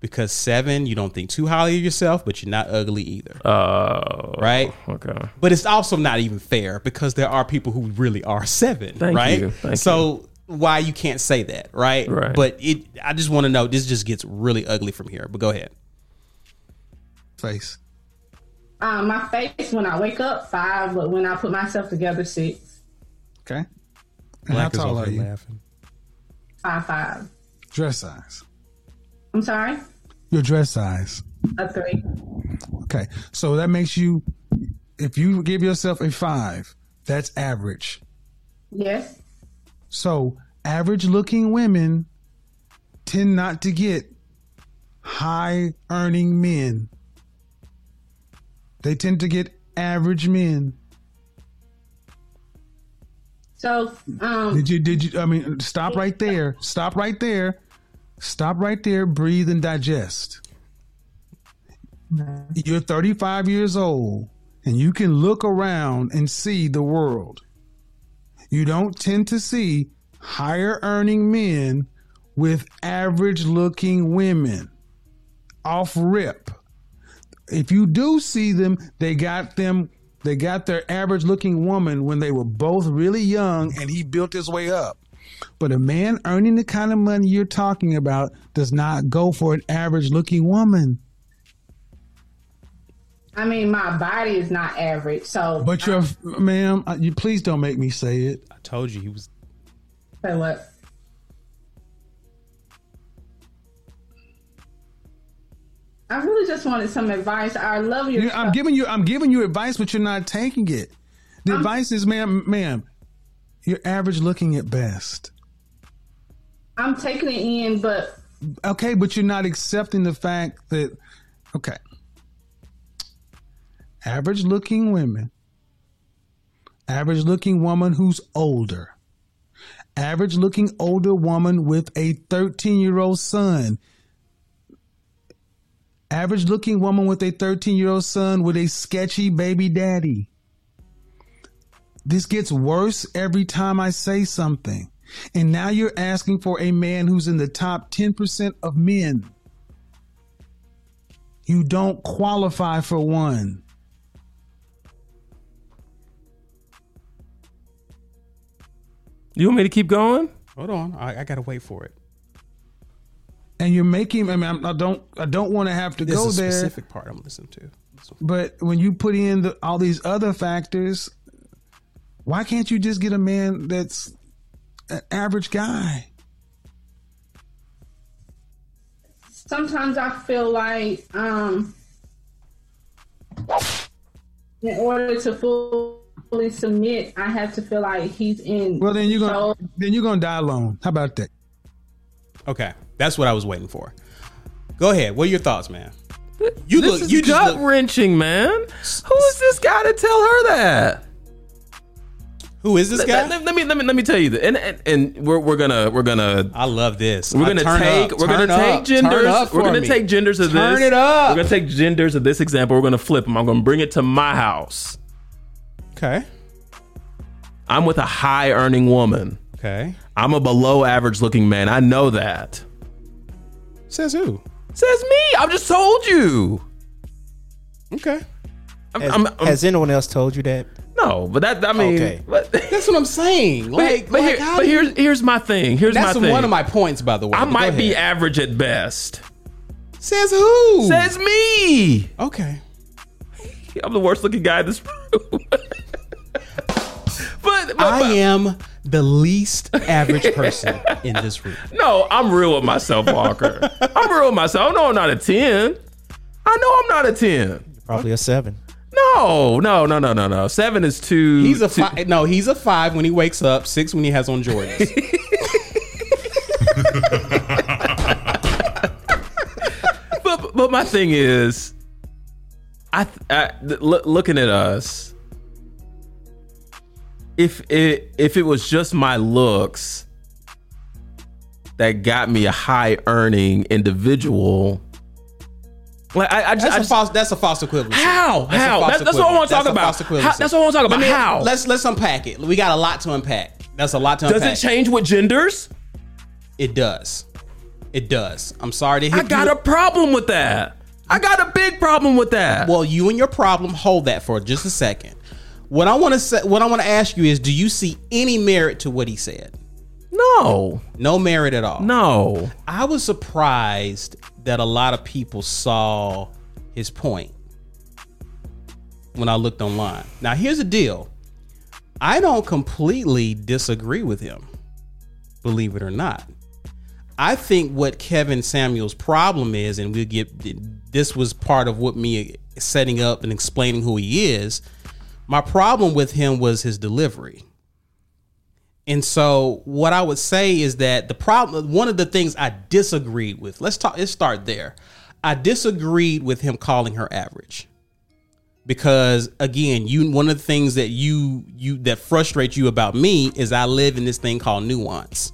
Because seven, you don't think too highly of yourself, but you're not ugly either, Oh, right? Okay. But it's also not even fair because there are people who really are seven, Thank right? you. Thank so why you can't say that, right? Right. But it, I just want to know. This just gets really ugly from here. But go ahead. face. Um, my face when I wake up five, but when I put myself together six, Okay. And how tall are you? laughing. five five. Dress size. I'm sorry, Your dress size. a three. Okay. So that makes you, if you give yourself a five, that's average. Yes. So average looking women tend not to get high earning men. They tend to get average men. So, um, Did you did you I mean stop right there. Stop right there. Stop right there, breathe and digest. Mm-hmm. You're 35 years old and you can look around and see the world. You don't tend to see higher earning men with average looking women off rip. If you do see them, they got them they got their average looking woman when they were both really young and he built his way up. But a man earning the kind of money you're talking about does not go for an average looking woman. I mean, my body is not average. So, But you're, ma'am, uh, you please don't make me say it. I told you he was. say what? I really just wanted some advice. I love your. You- I'm giving you, I'm giving you advice, but you're not taking it. The advice is, ma'am, ma'am, you're average looking at best. I'm taking it in, but Okay, but you're not accepting the fact that, okay, average looking women, average looking woman who's older, average looking older woman with a 13 year old son, average looking woman with a 13 year old son with a sketchy baby daddy. This gets worse every time I say something. And now you're asking for a man who's in the top 10% of men. You don't qualify for one. You want me to keep going? Hold on, I, I gotta wait for it. And you're making I mean I'm- I don't I don't want to have to This go is a there, specific part I'm listening to. but when you put in the, all these other factors, why can't you just get a man that's an average guy? sometimes I feel like um, in order to fully submit, I have to feel like he's in. Well, then you're gonna control. then you're gonna die alone. How about that? Okay, that's what I was waiting for. Go ahead. What are your thoughts, man? You this look. is You just gut wrenching, man. Who is this guy to tell her that? Who is this Let, guy? let- let me let me let me tell you that, and, and and we're we're gonna we're gonna I love this. we're gonna turn take up, we're gonna up, take genders. We're gonna me. take genders of this. Turn it up. We're gonna take genders of this example. We're gonna flip them. I'm gonna bring it to my house. Okay. I'm with a high earning woman. Okay. I'm a below average looking man. I know that. Says who? Says me. I've just told you. Okay. I'm, Has, I'm- I'm- has anyone else told you that? No, but that I mean, Okay. but, That's what I'm saying. Like, but, like here- but do you- here's here's my thing. Here's my thing. one of my points, by the way. I might be average at best. Says who? Says me. okay. I'm the worst looking guy in this room. but, but, I but- am the least average person in this room. no, I'm real with myself, Walker. I'm real with myself. I know I'm not a 10. I know I'm not a 10. Probably a seven. No, no, no, no, no, no. Seven is two. He's a too- five. No, he's a five when he wakes up. Six when he has on Jordans. but but my thing is, I, I look, looking at us. If it if it was just my looks that got me a high earning individual, like I, I just, That's I a just false. That's a false equivalent. how That's how that's, that's what I want to talk about. How- that's what I want to talk about. Let me- how Let's let's unpack it. We got a lot to unpack. That's a lot to does it change with genders? It does. It does. I'm sorry to hit I got you. a problem with that. I got a big problem with that. Well, you and your problem hold that for just a second. What I want to say, what I want to ask you is, do you see any merit to what he said? no, No merit at all. no. I was surprised that a lot of people saw his point when I looked online. Now, here's the deal I don't completely disagree with him, believe it or not. I think what Kevin Samuel's problem is, and we'll get this was part of what me setting up and explaining who he is. My problem with him was his delivery. And so what I would say is that the problem one of the things I disagreed with. Let's talk let's start there. I disagreed with him calling her average. Because again, you one of the things that you you that frustrates you about me is I live in this thing called nuance.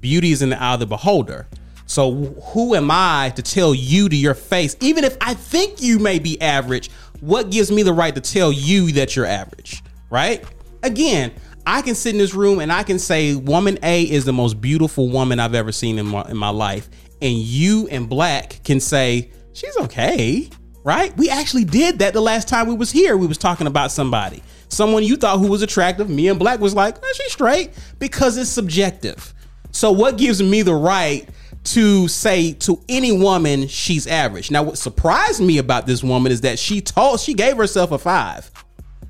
Beauty is in the eye of the beholder. So who am I to tell you to your face, even if I think you may be average, what gives me the right to tell you that you're average? Right? Again, I can sit in this room and I can say woman A is the most beautiful woman I've ever seen in my, in my life. And you and Black can say, she's okay. Right? We actually did that the last time we was here. We was talking about somebody. Someone you thought who was attractive. Me and Black was like, oh, she's straight because it's subjective. So what gives me the right to say to any woman she's average? Now, what surprised me about this woman is that she told she gave herself a five,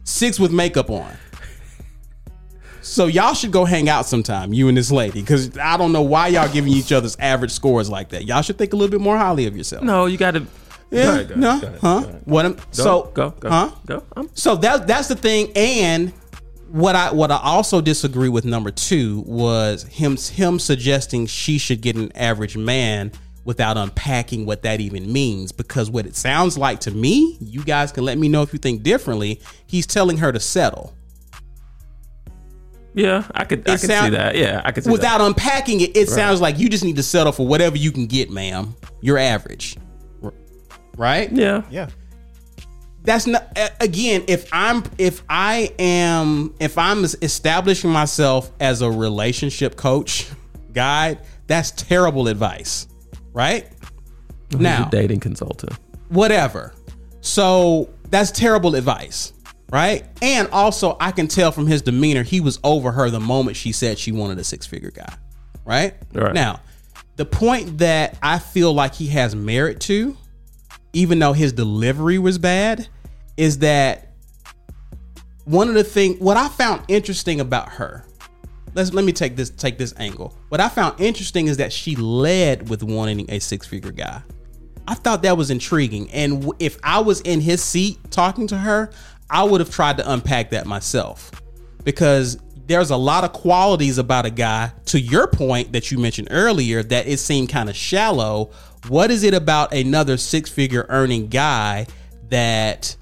six with makeup on. So y'all should go hang out sometime, you and this lady, because I don't know why y'all giving each other's average scores like that. Y'all should think a little bit more highly of yourself. No, you got to. Yeah, Go ahead, go no, ahead, go ahead, huh? go ahead. What? I'm, so go, go, huh? go. I'm- So that that's the thing, and what I what I also disagree with number two was him him suggesting she should get an average man without unpacking what that even means. Because what it sounds like to me, you guys can let me know if you think differently. He's telling her to settle Yeah, I could. I It could sound- see that. Yeah, I could see without that. unpacking it. It sounds like you just need to settle for whatever you can get, ma'am. You're average, right? Yeah, Yeah. that's not again if i'm if i am if i'm establishing myself as a relationship coach guide that's terrible advice right He's now a dating consultant. whatever so that's terrible advice right and also i can tell from his demeanor he was over her the moment she said she wanted a six-figure guy right Right. now the point that i feel like he has merit to even though his delivery was bad, is that one of the thing what I found interesting about her. Let's let me take this take this angle. What I found interesting is that she led with wanting a six figure guy. I thought that was intriguing, and w- if I was in his seat talking to her, I would have tried to unpack that myself because there's a lot of qualities about a guy to your point that you mentioned earlier that it seemed kind of shallow. What is it about another six figure earning guy that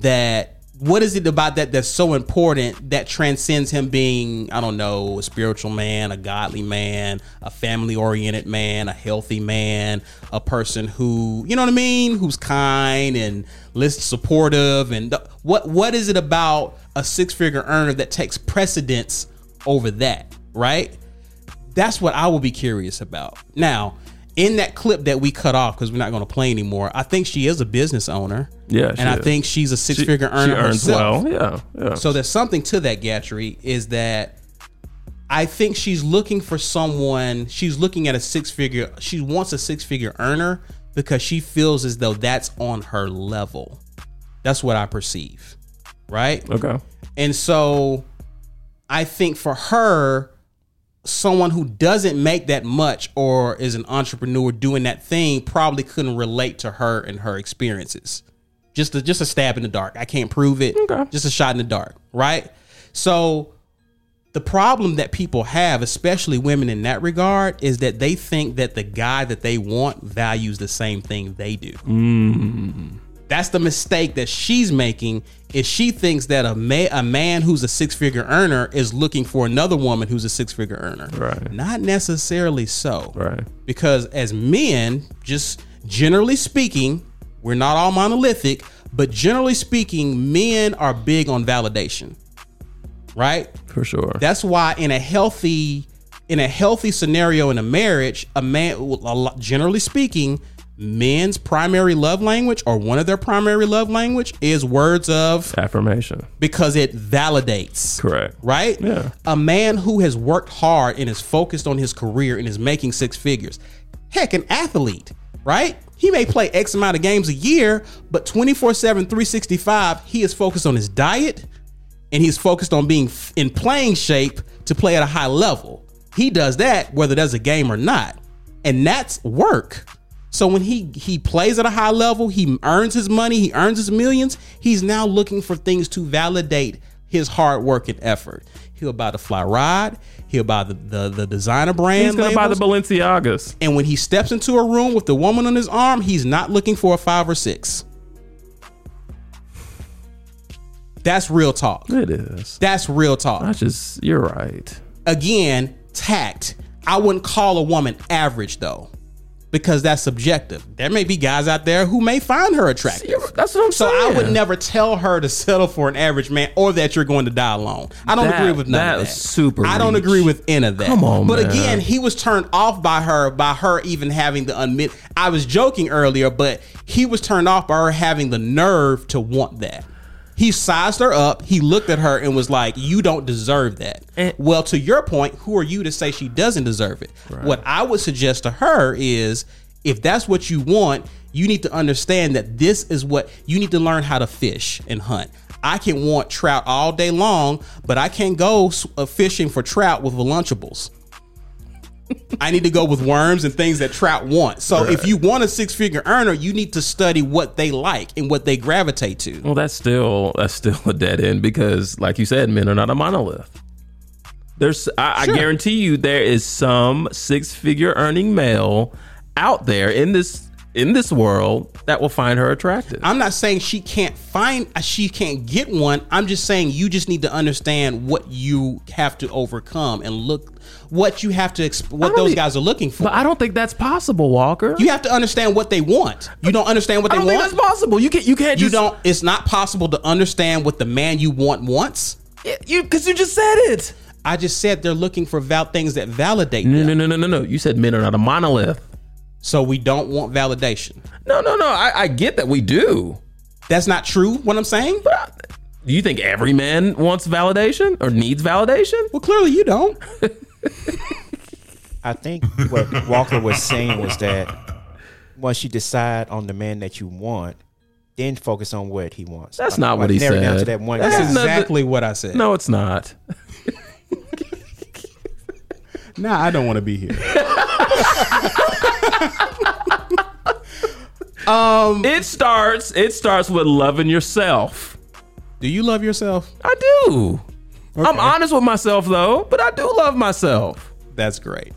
that what is it about that that's so important that transcends him being i don't know a spiritual man a godly man a family oriented man a healthy man a person who you know what i mean? Who's kind and list supportive and th- what what is it about a six figure earner that takes precedence over that right that's what I will be curious about. Now, in that clip that we cut off because we're not going to play anymore, I think she is a business owner. Yeah, she and I is. think she's a six She, figure she earner earns herself. well. Yeah, yeah. So there's something to that, Gatrey, is that I think she's looking for someone, she's looking at a six figure, she wants a six figure earner because she feels as though that's on her level. That's what I perceive. Right? okay. And so I think for her, someone who doesn't make that much or is an entrepreneur doing that thing probably couldn't relate to her and her experiences. Just a, just a stab in the dark. I can't prove it. Okay. Just a shot in the dark, right? So the problem that people have, especially women in that regard, is that they think that the guy that they want values the same thing they do. Mm. That's the mistake that she's making. Is she thinks that a ma- a man who's a six figure earner is looking for another woman who's a six figure earner. Right. Not necessarily so. Right. Because as men, just generally speaking, we're not all monolithic, but generally speaking, men are big on validation. Right? For sure. That's why in a healthy in a healthy scenario in a marriage, a man generally speaking, men's primary love language or one of their primary love language is words of Affirmation. because it validates. Correct. Right? Yeah. A man who has worked hard and is focused on his career and is making six figures. Heck, an athlete, right? He may play X amount of games a year, but 24 7, 365, he is focused on his diet and he's focused on being in playing shape to play at a high level. He does that whether there's a game or not. And that's work. So when he he plays at a high level, he earns his money, he earns his millions, he's now looking for things to validate his hard work and effort. He'll buy the fly rod. He'll buy the the, the designer brand. He's gonna buy the. Balenciagas. And when he steps into a room with the woman on his arm, he's not looking for a five or six. That's real talk. It is. That's real talk. I just you're right. Again, tact. I wouldn't call a woman average though, because that's subjective. There may be guys out there who may find her attractive. You're- that's what I'm So saying. So I would never tell her to settle for an average man or that you're going to die alone. I don't That- agree with none of that. that's super I don't reach. agree with any of that. Come on, But man. again, he was turned off by her by her even having the admit. I was joking earlier, but he was turned off by her having the nerve to want that. He sized her up. He looked at her and was like, "You don't deserve that." And- well, to your point, who are you to say she doesn't deserve it? What I would suggest to her is, if that's what you want, you need to understand that this is what you need to learn how to fish and hunt. I can want trout all day long, but I can't go uh, fishing for trout with Lunchables. I need to go with worms and things that trout want. So if you want a six figure earner, you need to study what they like and what they gravitate to. Well, that's still that's still a dead end because, like you said, men are not a monolith. There's, I, Sure. I guarantee you, there is some six-figure earning male out there in this in this world that will find her attractive. I'm not saying she can't find, uh, she can't get one. I'm just saying you just need to understand what you have to overcome and look what you have to, exp- what those guys are looking for. but I don't think that's possible, Walker. You have to understand what they want. You don't understand what I they don't think want. that's possible. You can't. You can't. You Just, don't. It's not possible to understand what the man you want wants. You because you just said it. I just said they're looking for val- things that validate No, them. no, no, no, no, no. You said men are not a monolith. So we don't want validation. No, no, no. I, I get that we do. That's not true. What I'm saying. But I, do you think every man wants validation or needs validation? Well, clearly you don't. I think what Walker was saying was that once you decide on the man that you want, then focus on what he wants. That's not what he narrow it down to said. that one That's guy. Exactly what I said. No, it's not. Nah, I don't want to be here. Um, it starts. It starts with loving yourself. Do you love yourself? I do. I'm honest with myself though, but I do love myself. That's great.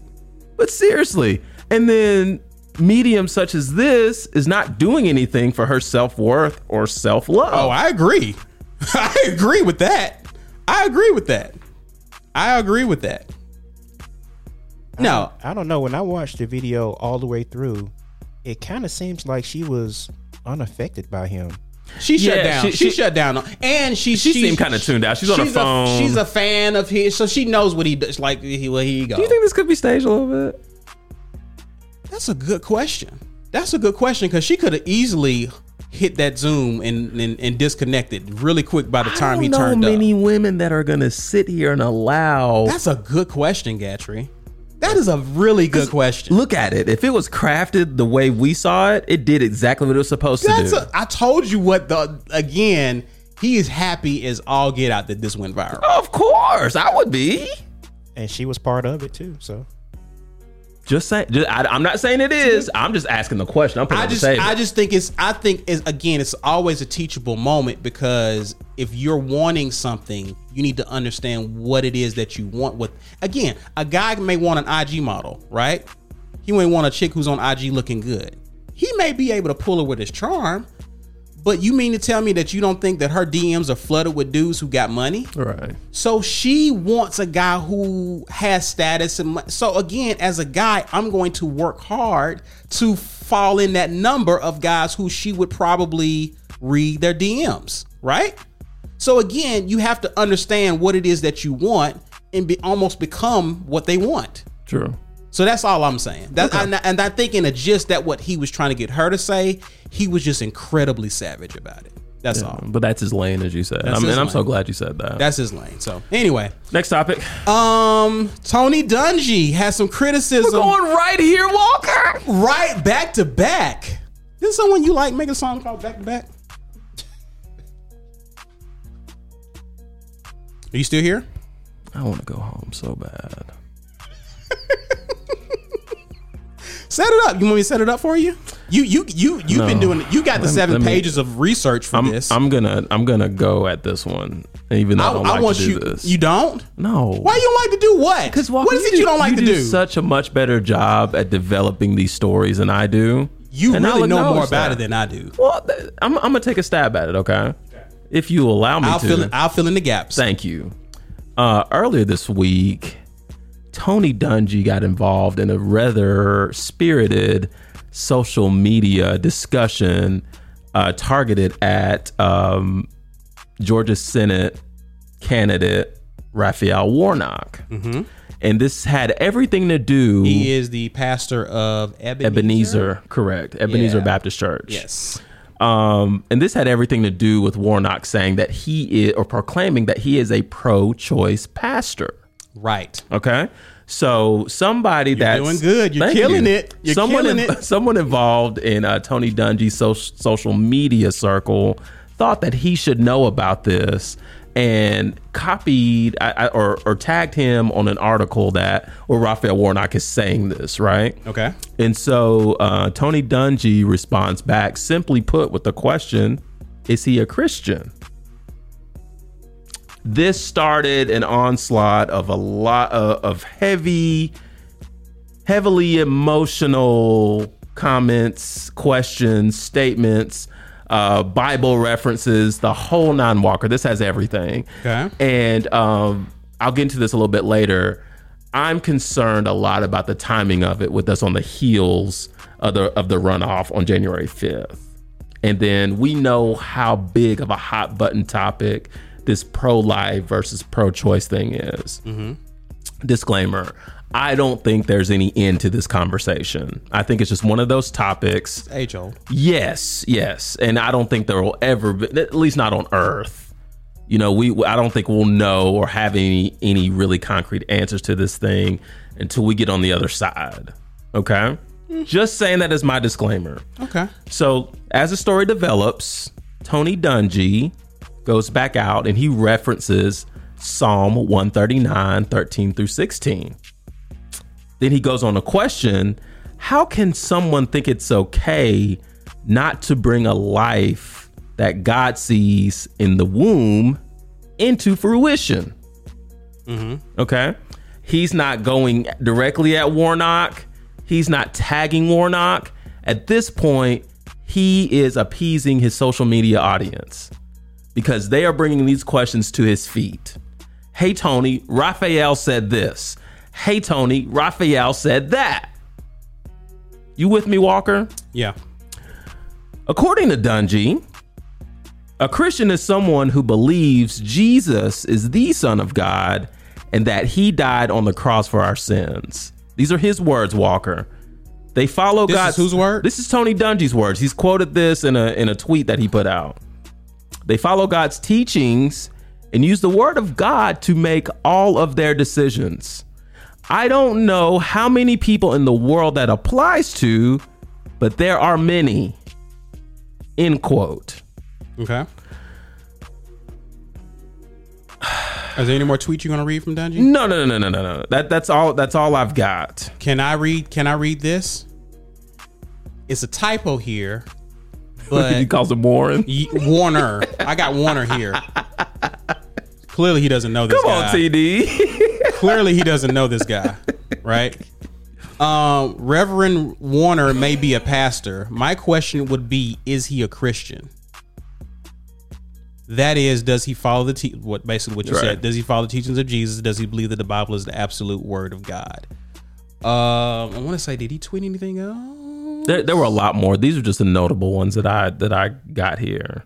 But seriously, and then medium such as this is not doing anything for her self worth or self love. Oh, I agree. I agree with that. I agree with that. I agree with that. No, I don't know. When I watched the video all the way through, it kind of seems like she was unaffected by him. she shut Yeah, down. she- She, she- shut down, and she She she seemed kinda tuned out. She's on her a- phone. she's a fan of his, so she knows what he does. Like, he, well, here you go. do you think this could be staged a little bit? That's a good question. That's a good question because she could have easily hit that zoom and, and and disconnected really quick by the I time don't he know turned many up. women that are gonna sit here and allow. That's a good question, Gatrey. That is a really good question. Look at it. If it was crafted the way we saw it, it did exactly what it was supposed That's to do. a, I told you what the again. He is happy as all get out that this went viral. of course, I would be. And she was part of it too. So Just saying. Just, I, am not saying it is. I'm just asking the question. I'm putting I it on the just. I just think it's I think it's again it's always a teachable moment because if you're wanting something, you need to understand what it is that you want with again, a guy may want an IG model, right? He may want a chick who's on IG looking good. He may be able to pull her with his charm, but you mean to tell me that you don't think that her DMs are flooded with dudes who got money? right. So she wants a guy who has status and mo- so again, as a guy, I'm going to work hard to fall in that number of guys who she would probably read their DMs, right? So again, you have to understand what it is that you want and be almost become what they want. True. So that's all I'm saying. That, and, and I think in a gist that what he was trying to get her to say, he was just incredibly savage about it. That's all. But that's his lane, as you said. I mean, his I'm so glad you said that. That's his lane. So anyway, Next topic. um, Tony Dungy has some criticism Going right here, Walker. right back to back. Is someone you like make a song called Back to Back? Are you still here? I want to go home so bad. Set it up. You want me to set it up for you? You you you you've been No. doing. You got the seven let me- pages of research for I'm, this. I'm gonna I'm gonna go at this one, even though I, I, don't I like want to do you. this. You don't. no. Why you don't like to do what? Because what is it you, don't like to do? do? Such a much better job at developing these stories than I do. you And really know more about that. it than I do. Well, I'm, I'm gonna take a stab at it, okay? If you allow me I'll to. fill. In, I'll fill in the gaps. Thank you. Uh, earlier this week, Tony Dungy got involved in a rather spirited social media discussion uh, targeted at um, Georgia Senate candidate Raphael Warnock. And this had everything to do He is the pastor of Ebenezer. Ebenezer, correct? Ebenezer Yeah. Baptist Church. Yes. Um, and this had everything to do with Warnock saying that he is, or proclaiming that he is a pro-choice pastor. Right. Okay, so somebody that's doing good. You're killing you. it. You're someone killing in- it. Someone involved in uh, Tony Dungy's so- social media circle thought that he should know about this and copied I, I, or, or tagged him on an article that where Raphael Warnock is saying this, right? Okay. And so uh, Tony Dungy responds back, simply put, with the question Is he a Christian? This started an onslaught of a lot of, of heavy, heavily emotional comments, questions, statements, uh, Bible references, the whole nine walker. This has everything. Okay. And um, I'll get into this a little bit later. I'm concerned a lot about the timing of it with us on the heels of the of the runoff on January 5th. And then we know how big of a hot button topic this pro life versus pro choice thing is. Mm-hmm. Disclaimer I don't think there's any end to this conversation. I think it's just one of those topics Age old. Yes, yes, and I don't think there will ever, be, at least not on Earth. You know, we I don't think we'll know or have any any really concrete answers to this thing until we get on the other side. Okay, hmm. just saying that as my disclaimer. Okay. So as the story develops, Tony Dungy goes back out and he references Psalm 139, 13 through 16. Then he goes on to question how can someone think it's okay not to bring a life that God sees in the womb into fruition? Mm-hmm. Okay. He's not going directly at Warnock. He's not tagging Warnock. At this point, he is appeasing his social media audience because they are bringing these questions to his feet. Hey, Tony, Raphael said this. Hey, Tony, Raphael said that. You with me, Walker? Yeah. According to Dungy, a Christian is someone who believes Jesus is the Son of God and that he died on the cross for our sins. These are his words, Walker. They follow This is God's whose word? This is Tony Dungy's words. He's quoted this in a in a tweet that he put out. They follow God's teachings and use the word of God to make all of their decisions. I don't know how many people in the world that applies to, but there are many. End quote. Okay. Is there any more tweets you're gonna read from Dungy? No, no, no, no, no, no. That that's all. That's all I've got. Can I read? Can I read this? It's a typo here, but he calls him Warren. Warner. I got Warner here. Clearly, he doesn't know this Come guy. on, TD. Clearly, he doesn't know this guy, right? Um, Reverend Warner may be a pastor. My question would be: Is he a Christian? That is, does he follow the te- what basically what you Right. said? Does he follow the teachings of Jesus? Does he believe that the Bible is the absolute word of God? Um, I want to say, did he tweet anything else? There, there were a lot more. These are just the notable ones that I that I got here.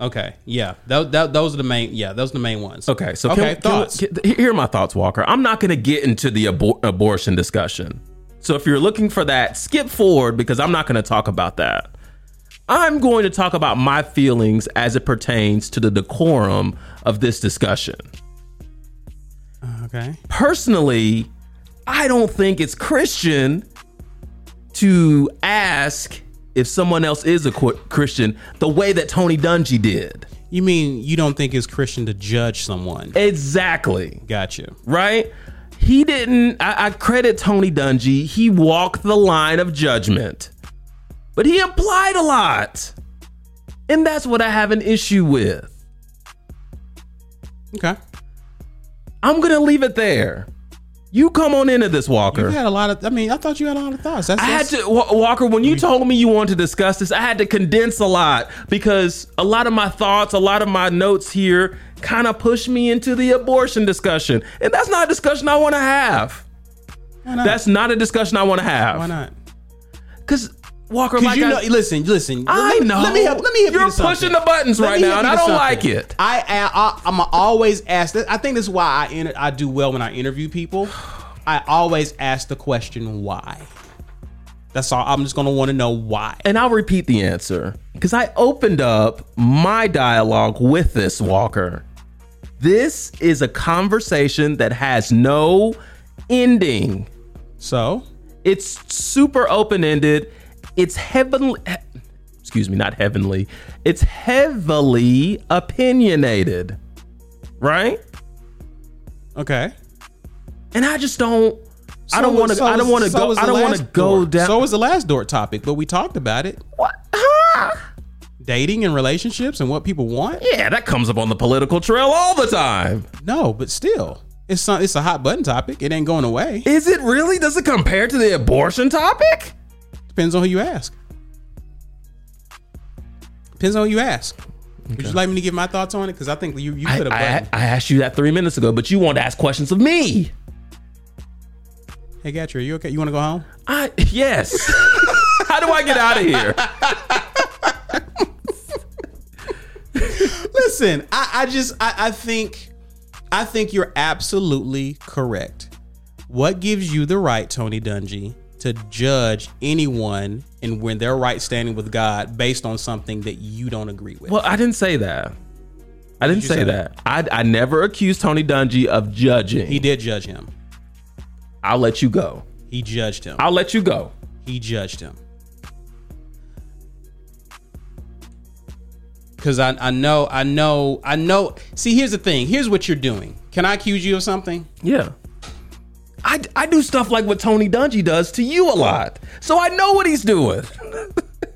Okay, yeah, Tho- tho- those are the main. Yeah, those are the main ones. Okay, so okay, can, thoughts. Can, can- here are my thoughts, Walker. I'm not going to get into the abor- abortion discussion. So if you're looking for that, skip forward because I'm not going to talk about that. I'm going to talk about my feelings as it pertains to the decorum of this discussion. okay, Personally, I don't think it's Christian to ask if someone else is a Christian the way that Tony Dungy did. you mean you don't think it's Christian to judge someone? Exactly. Gotcha. right? he didn't. I, I credit Tony Dungy. He walked the line of judgment, but he applied a lot, and that's what I have an issue with. Okay. I'm gonna leave it there. You come on into this, Walker. You had a lot of. I mean, I thought you had a lot of thoughts. That's, I had to, Walker, when you mm-hmm. told me you wanted to discuss this, I had to condense a lot because a lot of my thoughts, a lot of my notes here kind of pushed me into the abortion discussion. And that's not a discussion I want to have. Why not? That's not a discussion I want to have. why not? Because, Walker, Because like you I, know, listen, listen. I let me, know. Let me help. Let me help You're you to something. pushing the buttons Let right now, and I don't something. like it. I, I, I am always ask. I think this is why I inter, I do well when I interview people. I always ask the question why. That's all. I'm just gonna want to know why. and I'll repeat the answer because I opened up my dialogue with this Walker. This is a conversation that has no ending. So It's super open ended. It's heavenly. Excuse me, not heavenly. It's heavily opinionated, right? okay. And I just don't. I don't want to. so I don't want to so go. I don't want to go down. So was the last DorT topic, but we talked about it. what? Huh? Dating and relationships and what people want. Yeah, that comes up on the political trail all the time. No, but still, it's some, it's a hot button topic. It ain't going away. Is it really? Does it compare to the abortion topic? Depends on who you ask. Depends on who you ask. Would you like me to give my thoughts on it? Because I think you you I, put a button. I, I asked you that three minutes ago, but you want to ask questions of me. hey, Gatcher, are you okay? You want to go home? I yes. How do I get out of here? Listen, I, I just I, I think I think you're absolutely correct. What gives you the right, Tony Dungy, to judge anyone and when they're right standing with God based on something that you don't agree with? Well, I didn't say that. I didn't you say say? that. I, I never accused Tony Dungy of judging. he did judge him. I'll let you go. He judged him. I'll let you go. he judged him. Cause I, I know, I know, I know. See, here's the thing. Here's what you're doing. Can I accuse you of something? Yeah. I, I do stuff like what Tony Dungy does to you a lot. So I know what he's doing.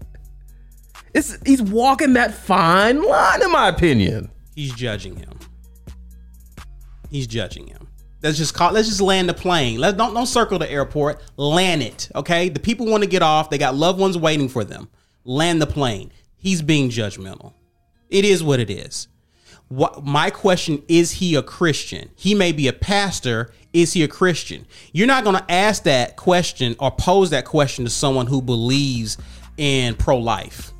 it's he's walking that fine line in my opinion. He's judging him. He's judging him. Let's just call. Let's just land the plane. Let don't don't circle the airport. Land it. Okay. The people want to get off. They got loved ones waiting for them. Land the plane. He's being judgmental. It is what it is. What my question is he a Christian? He may be a pastor. Is he a Christian? You're not going to ask that question or pose that question to someone who believes in pro-life.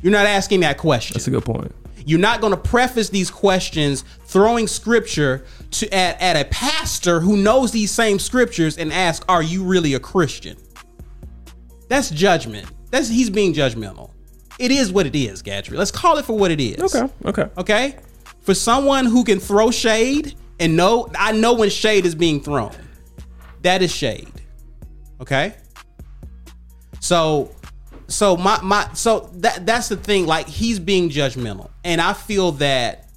You're not asking that question. That's a good point. You're not going to preface these questions throwing scripture to at, at a pastor who knows these same scriptures and ask, "Are you really a Christian?" That's judgment. That's he's being judgmental. It is what it is, Gatrey. Let's call it for what it is. Okay. Okay. Okay? For someone who can throw shade and know I know when shade is being thrown. That is shade. Okay? So so my my so that that's the thing like he's being judgmental. And I feel that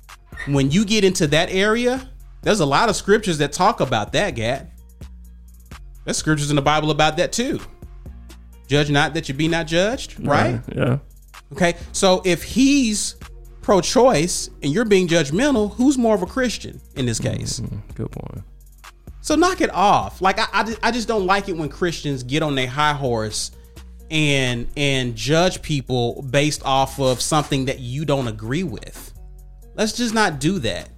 when you get into that area, there's a lot of scriptures that talk about that, Gat. There's scriptures in the Bible about that too. Judge not that you be not judged, right? Yeah. Okay, so if he's pro-choice and you're being judgmental, who's more of a Christian in this case? Mm-hmm. Good point. So knock it off. Like I, I, just- I just don't like it when Christians get on their high horse and and judge people based off of something that you don't agree with. Let's just not do that.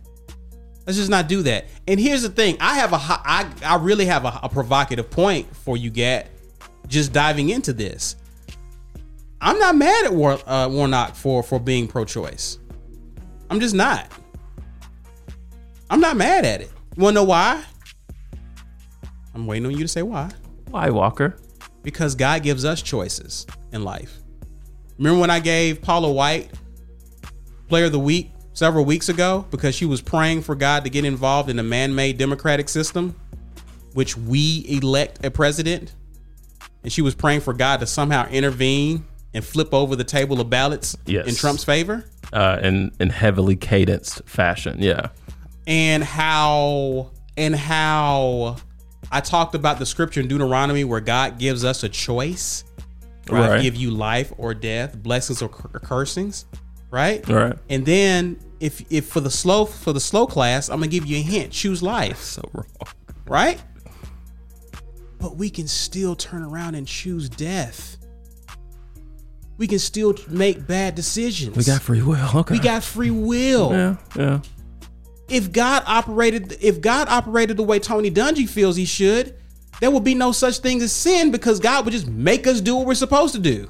Let's just not do that. And here's the thing: I have a I I really have a, a provocative point for you, Gat. Just diving into this, I'm not mad at War, uh, Warnock for for being pro-choice. I'm just not. I'm not mad at it. You wanna know why? I'm waiting on you to say why. Why, Walker? Because God gives us choices in life. Remember when I gave Paula White Player of the Week several weeks ago because she was praying for God to get involved in a man-made democratic system, which we elect a president, and she was praying for God to somehow intervene and flip over the table of ballots Yes. in Trump's favor. Uh, in in heavily cadenced fashion. Yeah. and how and how I talked about the scripture in Deuteronomy where God gives us a choice. Where I Right. give you life or death, blessings or cur- cursings, right? Right. And then if if for the slow for the slow class, I'm gonna give you a hint: choose life, So wrong. right? But we can still turn around and choose death. We can still make bad decisions. We got free will. Okay. we got free will. Yeah. Yeah. If God operated, if God operated the way Tony Dungy feels he should, there would be no such thing as sin because God would just make us do what we're supposed to do.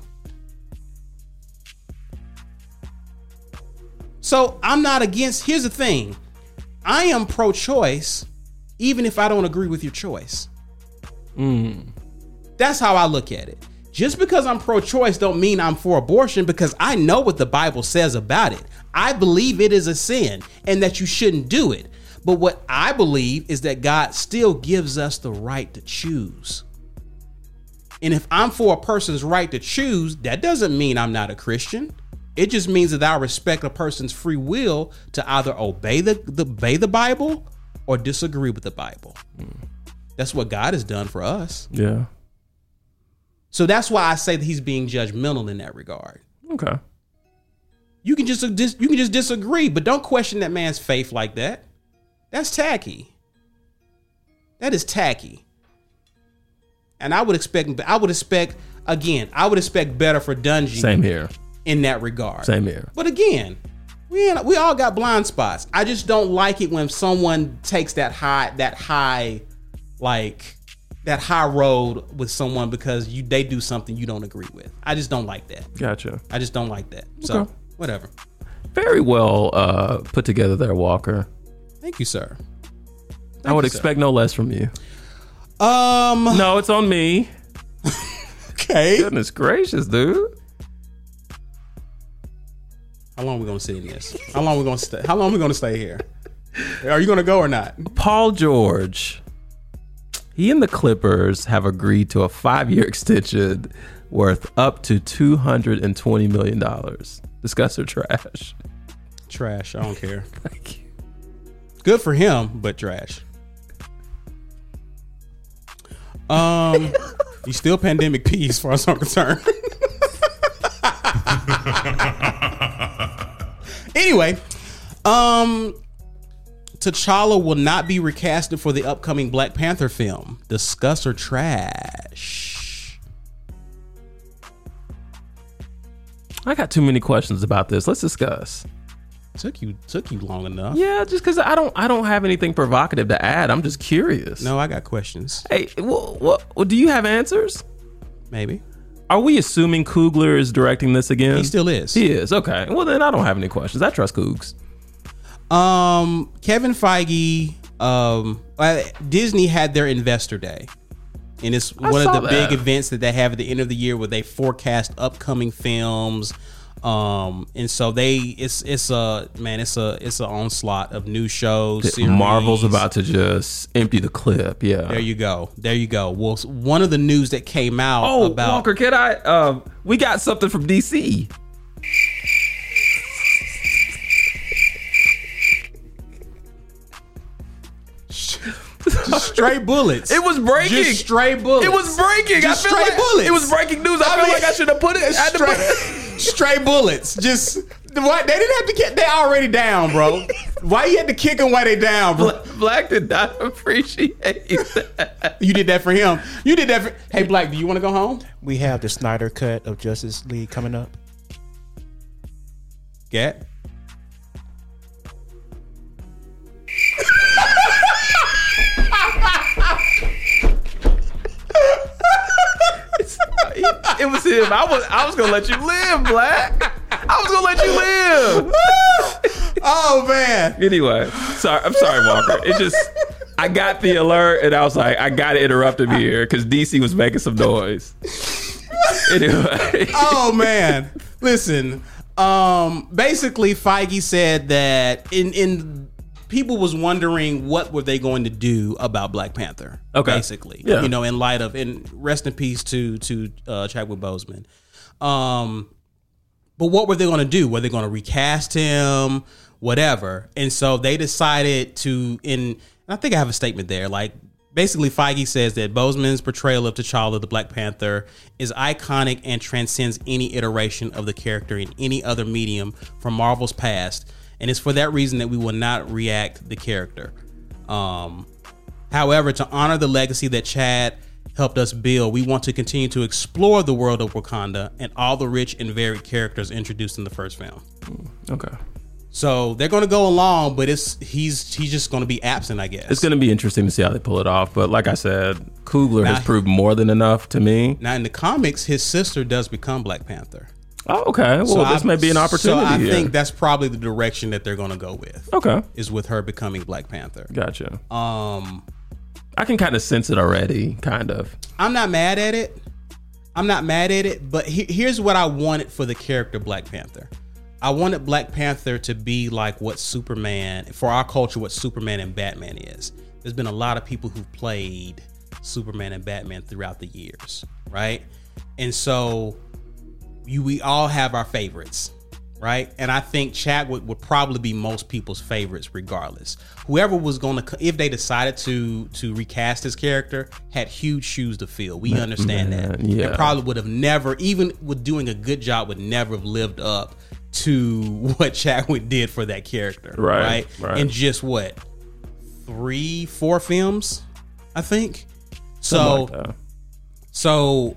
So I'm not against. Here's the thing: I am pro-choice, even if I don't agree with your choice. Mm. That's how I look at it. Just because I'm pro-choice don't mean I'm for abortion because I know what the Bible says about it. I believe it is a sin and that you shouldn't do it. But what I believe is that God still gives us the right to choose. And if I'm for a person's right to choose, that doesn't mean I'm not a Christian. It just means that I respect a person's free will to either obey the, the obey the Bible or disagree with the Bible. Mm. That's what God has done for us. Yeah. So that's why I say that he's being judgmental in that regard. Okay. You can just you can just disagree, but don't question that man's faith like that. That's tacky. That is tacky. And I would expect I would expect again, I would expect better for Dungy Same here. in that regard. Same here. But again, we we all got blind spots. I just don't like it when someone takes that high that high like that high road with someone because you they do something you don't agree with. I just don't like that. Gotcha. I just don't like that. So Okay. whatever. Very well uh, put together there, Walker. Thank you, sir. I would you, sir. expect no less from you. Um. No, it's on me. Okay. Goodness gracious, dude. How long are we gonna sit in this? How long we gonna stay? How long we gonna stay here? Are you gonna go or not? Paul George. He and the Clippers have agreed to a five-year extension worth up to two hundred and twenty million dollars. Discuss or trash. Trash. I don't care. Thank you. Good for him, but trash. Um, he's still pandemic P as far as I'm concerned. anyway, um, T'Challa will not be recasted for the upcoming Black Panther film. Discuss or trash. I got too many questions about this. Let's discuss. Took you took you long enough. Yeah, just because I don't, I don't have anything provocative to add. I'm just curious. No, I got questions. Hey, what, what, what? Do you have answers? Maybe Are we assuming Coogler is directing this again? he still is. He is. Okay. Well, then I don't have any questions. I trust Cougs. Um, Kevin Feige, um, Disney had their investor day, and it's I one of the that. big events that they have at the end of the year where they forecast upcoming films. Um, and so they, it's it's a man, it's a it's an onslaught of new shows. Series. Marvel's about to just empty the clip. Yeah. There you go. There you go. Well, one of the news that came out Oh, about Walker, can I? Um, we got something from DC. Straight bullets. It was breaking. Just straight bullets. It was breaking. Just I feel straight like bullets. It was breaking news. I, I feel mean, like I should have put it. I had to put straight, straight bullets. Just what they didn't have to get. They already down, bro. Why you had to kick them while they down, bro? Black did not appreciate that. You did that for him. You did that for. Hey, Black, do you want to go home? We have the Snyder cut of Justice League coming up. Get. It was him. I was. I was gonna let you live, Black. I was gonna let you live. Oh man. Anyway, sorry. I'm sorry, Walker. It just. I got the alert and I was like, I gotta interrupt him here because DC was making some noise. Anyway. Oh man. Listen. Um. Basically, Feige said that in in people was wondering what were they going to do about Black Panther. Okay. Basically, Yeah. you know, in light of and rest in peace to to uh, Chadwick Boseman. Um. But what were they going to do? Were they going to recast him? whatever. And so they decided to in I think I have a statement there. Like basically Feige says that Boseman's portrayal of T'Challa the Black Panther is iconic and transcends any iteration of the character in any other medium from Marvel's past. And it's for that reason that we will not react the character. Um, however, to honor the legacy that Chad helped us build, we want to continue to explore the world of Wakanda and all the rich and varied characters introduced in the first film. Okay. So they're going to go along, but it's he's he's just going to be absent, I guess. It's going to be interesting to see how they pull it off. But like I said, Coogler Now- has proved more than enough to me. now in the comics, his sister does become Black Panther. Oh, okay. Well, this I- may be an opportunity. So I here. think that's probably the direction that they're going to go with. Okay. Is with her becoming Black Panther. Gotcha. Um, I can kind of sense it already, kind of. I'm not mad at it. I'm not mad at it, but he- here's what I wanted for the character Black Panther. I wanted Black Panther to be like what Superman, for our culture, what Superman and Batman is. There's been a lot of people who've played Superman and Batman throughout the years, right? And so you, we all have our favorites, right? And I think Chadwick would probably be most people's favorites, regardless. Whoever was going to, if they decided to to recast his character, had huge shoes to fill. We understand that. man, yeah. And probably would have never, even with doing a good job, would never have lived up to what Chadwick did for that character, Right, right? right. In just what three, four films, I think. So. Like. So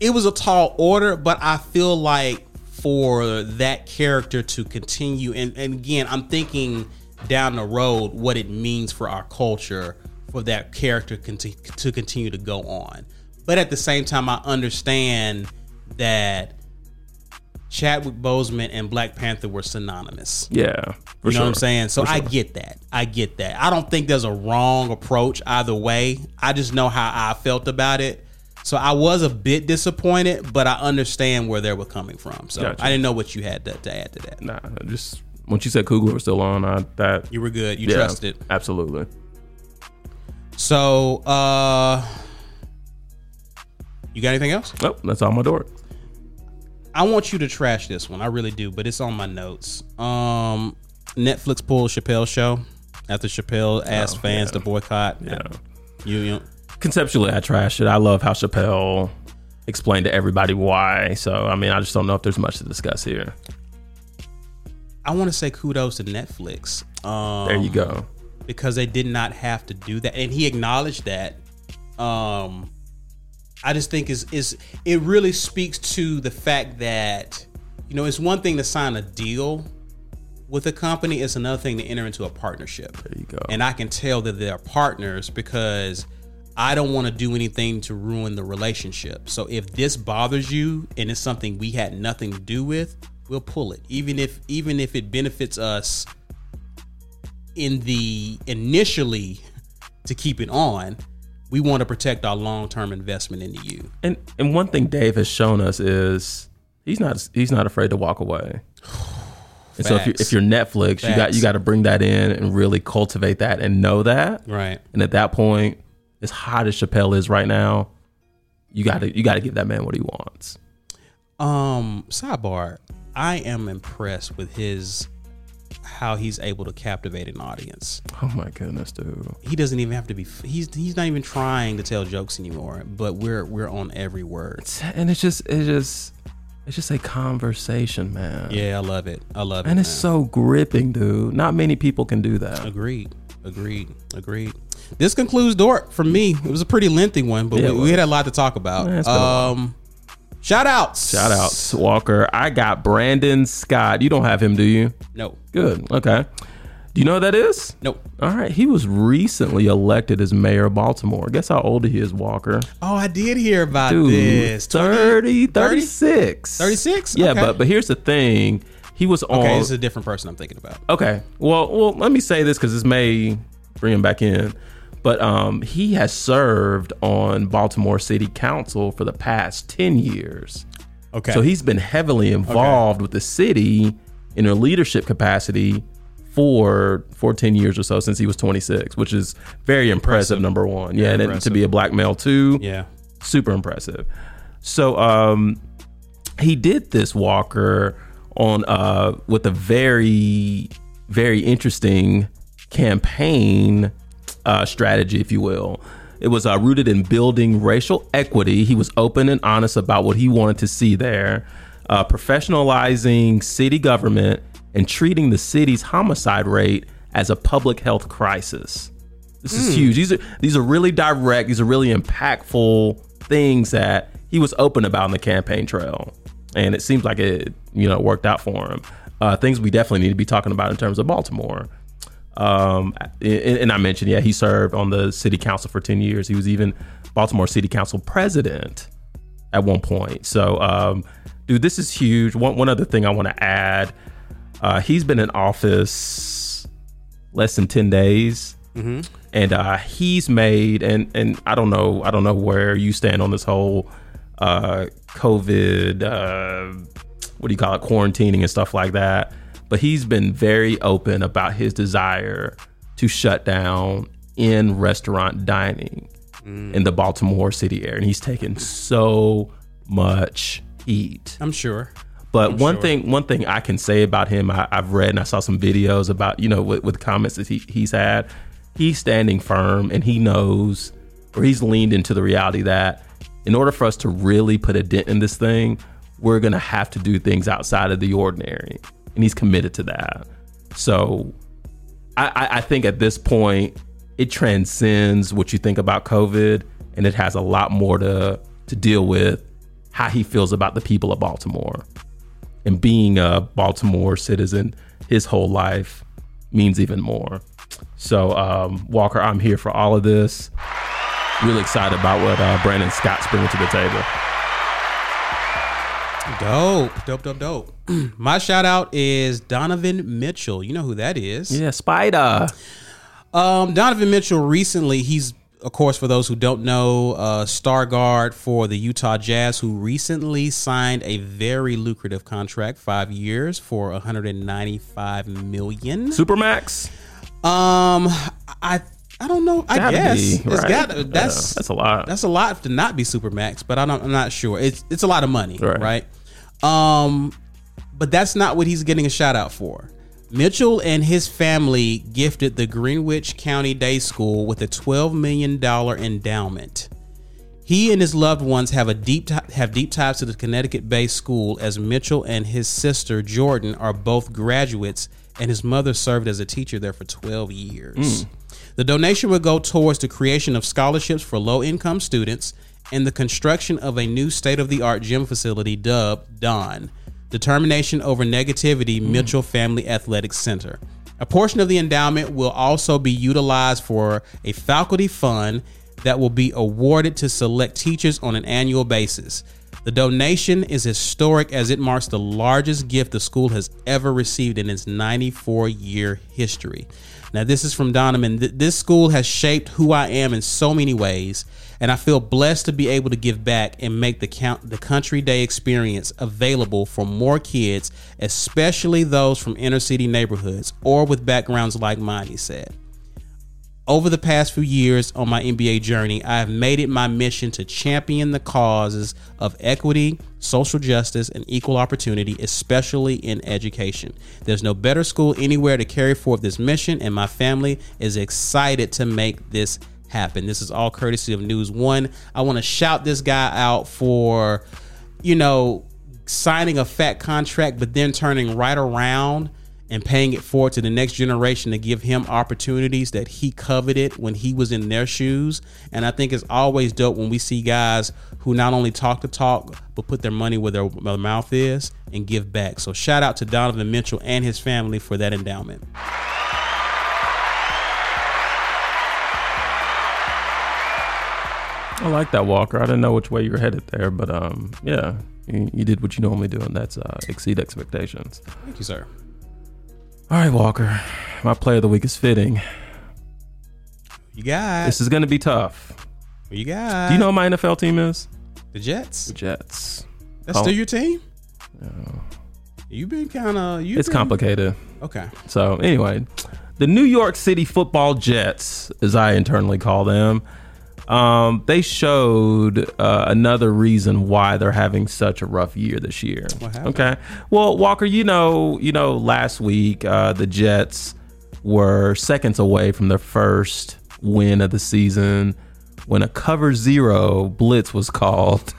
it was a tall order, but I feel like for that character to continue, and, and again, I'm thinking down the road what it means for our culture for that character conti- to continue to go on. But at the same time, I understand that Chadwick Boseman and Black Panther were synonymous. Yeah. For You know sure. what I'm saying? So For I sure. get that. I get that. I don't think there's a wrong approach either way. I just know how I felt about it. So I was a bit disappointed, but I understand where they were coming from. So Gotcha. I didn't know what you had to, to add to that. Nah, just once you said Coogler was still on, I that You were good. You yeah, trusted. Absolutely. So uh you got anything else? Oh, that's all my DorT. I want you to trash this one. I really do, but it's on my notes. Um Netflix pulled Chappelle show after Chappelle asked Oh, fans yeah. to boycott. Yeah. You, you Conceptually, I trash it. I love how Chappelle explained to everybody why. So, I mean, I just don't know if there's much to discuss here. I want to say kudos to Netflix. Um, There you go. Because they did not have to do that, and he acknowledged that. Um, I just think is is it really speaks to the fact that you know it's one thing to sign a deal with a company; it's another thing to enter into a partnership. There you go. And I can tell that they're partners because I don't want to do anything to ruin the relationship. So if this bothers you and it's something we had nothing to do with, we'll pull it. Even if even if it benefits us in the initially to keep it on, we want to protect our long-term investment into you. And and one thing Dave has shown us is he's not he's not afraid to walk away. And so if you Facts. if you're Netflix, you got you got to bring that in and really cultivate that and know that. Right. And at that point, as hot as Chappelle is right now, you got to you got to give that man what he wants. Um, sidebar. I am impressed with his how he's able to captivate an audience. Oh my goodness, dude. he doesn't even have to be he's he's not even trying to tell jokes anymore but we're we're on every word And it's just it's just it's just a conversation, man. yeah i love it i love it And it's man. so gripping, dude. Not many people can do that. agreed agreed agreed this concludes DorT for me it was a pretty lengthy one but Yeah, we, we had a lot to talk about Yeah, it's been a while. um shout outs Shout out, Walker. I got Brandon Scott. You don't have him, do you? no Good. Okay. Do you know who that is? nope All right. He was recently elected as mayor of Baltimore. Guess how old he is, Walker? oh i did hear about Dude, this 30, 36. 36? Yeah, Okay. but but here's the thing. He was on. okay this is a different person i'm thinking about Okay. Well, well, let me say this because this may bring him back in. But um, he has served on Baltimore City Council for the past ten years. okay So he's been heavily involved with the city in a leadership capacity for for 10 years or so since he was 26, which is very impressive, number one. Yeah, and to be a black male too, yeah super impressive. So um he did this Walker on uh with a very very interesting campaign uh, strategy, if you will. It was uh, rooted in building racial equity. He was open and honest about what he wanted to see there, uh, professionalizing city government and treating the city's homicide rate as a public health crisis. This is huge. These are these are really direct. These are really impactful things that he was open about in the campaign trail, and it seems like it you know worked out for him. Uh, things we definitely need to be talking about in terms of Baltimore. Um, and, and I mentioned, yeah, he served on the city council for ten years. He was even Baltimore City Council president at one point. So, um, dude, this is huge. One one other thing I want to add: uh, he's been in office less than ten days, and uh, he's made and and I don't know I don't know where you stand on this whole uh, COVID uh, what do you call it quarantining and stuff like that. But he's been very open about his desire to shut down in restaurant dining in the Baltimore city area, and he's taken so much heat. I'm sure. But one sure. thing, one thing I can say about him, I, I've read and I saw some videos about, you know, with, with comments that he, he's had. He's standing firm, and he knows, or he's leaned into the reality that in order for us to really put a dent in this thing, we're gonna have to do things outside of the ordinary, and he's committed to that. So, I, I, think at this point, it transcends what you think about COVID, and it has a lot more to to deal with how he feels about the people of Baltimore and being a Baltimore citizen his whole life means even more. So, um, Walker, I'm here for all of this. Really excited about what uh, Brandon Scott's bringing to the table. Dope, dope, dope, dope. My shout out is Donovan Mitchell. You know who that is. Yeah, Spider. Um, Donovan Mitchell recently, he's of course for those who don't know, uh, star guard for the Utah Jazz, who recently signed a very lucrative contract, five years for 195 million. Supermax. Um, I I don't know. I Gotta guess be, it's right? got Yeah, that's that's a lot. That's a lot to not be supermax, but I don't. I'm not sure. It's it's a lot of money, Right. right? Um, but that's not what he's getting a shout out for. Mitchell and his family gifted the Greenwich Country Day School with a $12 million endowment. He and his loved ones have a deep have deep ties to the Connecticut-based school as Mitchell and his sister Jordan are both graduates and his mother served as a teacher there for 12 years. Hmm. The donation will go towards the creation of scholarships for low-income students and the construction of a new state-of-the-art gym facility dubbed Don. Determination over Negativity mm. Mitchell Family Athletic Center. A portion of the endowment will also be utilized for a faculty fund that will be awarded to select teachers on an annual basis. The donation is historic as it marks the largest gift the school has ever received in its 94 year history. Now, this is from Donovan. This school has shaped who I am in so many ways, and I feel blessed to be able to give back and make the count the Country Day experience available for more kids, especially those from inner city neighborhoods or with backgrounds like mine. He said. Over the past few years on my NBA journey, I have made it my mission to champion the causes of equity, social justice, and equal opportunity, especially in education. There's no better school anywhere to carry forth this mission, and my family is excited to make this happen. This is all courtesy of News One. I want to shout this guy out for, you know, signing a fat contract, but then turning right around and paying it forward to the next generation to give him opportunities that he coveted when he was in their shoes. And I think it's always dope when we see guys who not only talk the talk, but put their money where their, mouth is and give back. So shout out to Donovan Mitchell and his family for that endowment. I like that, Walker. I didn't know which way you were headed there, but um, yeah, you, you did what you normally do, and that's uh, exceed expectations. Thank you, sir. All right, Walker. My player of the week is fitting. You got This is going to be tough. you got Do you know what my NFL team is? the Jets? The Jets. That's Oh. still your team? You've been kind of you It's complicated. Okay. So anyway, the New York City Football Jets, as I internally call them, um, they showed uh, another reason why they're having such a rough year this year. Okay. Well, Walker, you know, you know, last week uh, the Jets were seconds away from their first win of the season when a cover zero blitz was called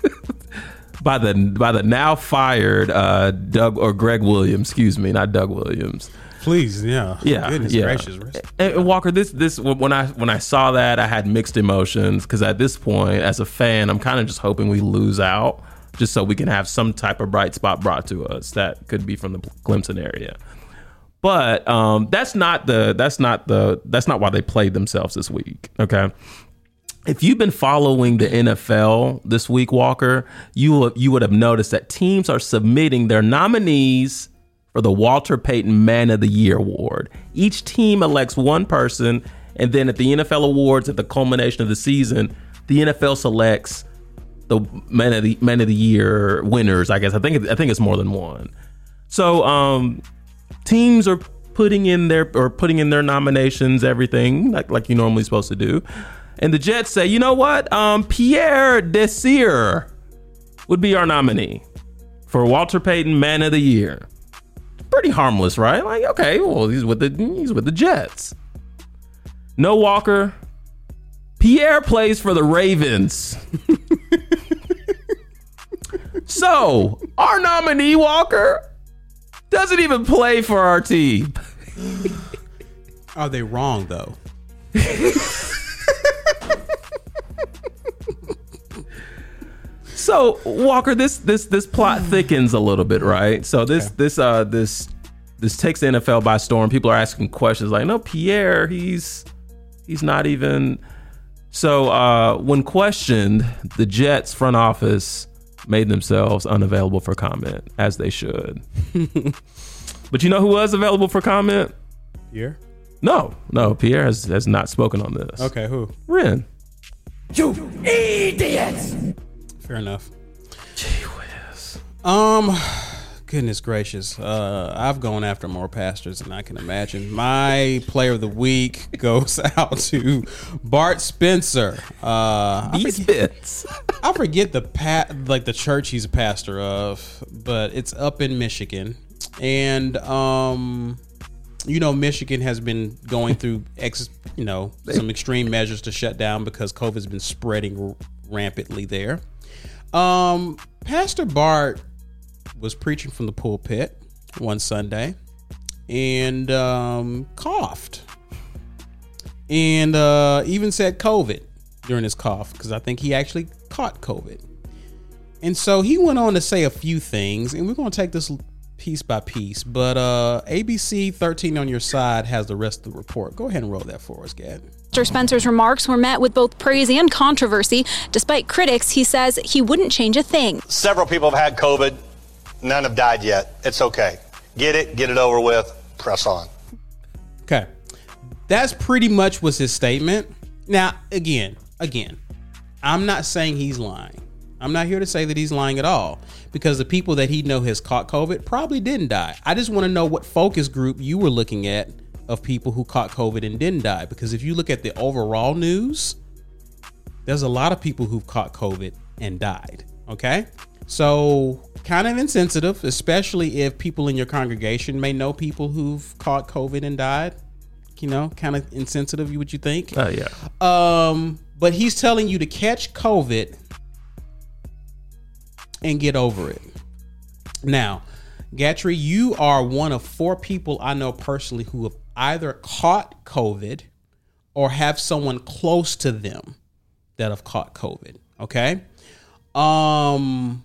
by the by the now fired uh, Doug or Gregg Williams. Excuse me, not Doug Williams. Please, yeah, Yeah, Goodness yeah. gracious, And, and Walker, this this when I when I saw that, I had mixed emotions because at this point, as a fan, I'm kind of just hoping we lose out, just so we can have some type of bright spot brought to us that could be from the Clemson area. But um, that's not the that's not the that's not why they played themselves this week. Okay. If you've been following the NFL this week, Walker, you you would have noticed that teams are submitting their nominees for the Walter Payton Man of the Year award. Each team elects one person, and then at the NFL awards at the culmination of the season, the NFL selects the Man of the Man of the Year winners. I guess I think I think it's more than one. So um, teams are putting in their or putting in their nominations, everything like like you normally supposed to do. And the Jets say, you know what? Um, Pierre Desir would be our nominee for Walter Payton Man of the Year. Pretty harmless, right? Like, okay, well, he's with the he's with the Jets. No Walker. Pierre plays for the Ravens. so, our nominee Walker doesn't even play for our team. Are they wrong though? So Walker, this this this plot thickens a little bit, right? So this this uh this this takes the NFL by storm. People are asking questions like, "No, Pierre, he's he's not even." So uh, when questioned, the Jets front office made themselves unavailable for comment, as they should. but you know who was available for comment? Pierre. No, no, Pierre has has not spoken on this. Okay, who? Ren. Fair enough. Gee whiz. Um, goodness gracious. Uh, I've gone after more pastors than I can imagine. My player of the week goes out to Bart Spencer. Uh, I These forget, bits. I forget the pat like the church he's a pastor of, but it's up in Michigan, and um, you know, Michigan has been going through ex, you know, some extreme measures to shut down because COVID's been spreading r- rampantly there. Um, Pastor Bart was preaching from the pulpit one Sunday and um, coughed and uh, even said COVID during his cough because I think he actually caught COVID. And so he went on to say a few things, and we're going to take this piece by piece. But uh, ABC 13 on your side has the rest of the report. Go ahead and roll that for us, Gad. Pastor Spencer's remarks were met with both praise and controversy. Despite critics, he says he wouldn't change a thing. Several people have had COVID. None have died yet. It's okay. Get it, get it over with, press on. Okay. That's pretty much was his statement. Now, again, again, I'm not saying he's lying. I'm not here to say that he's lying at all because the people that he know has caught COVID probably didn't die. I just want to know what focus group you were looking at of people who caught COVID and didn't die because if you look at the overall news, there's a lot of people who've caught COVID and died. Okay. So, kind of insensitive, especially if people in your congregation may know people who've caught COVID and died. You know, kind of insensitive, would you think? Oh yeah. Um, but he's telling you to catch COVID and get over it. Now, Gatrey, you are one of four people I know personally who have either caught COVID or have someone close to them that have caught COVID. Okay. Um,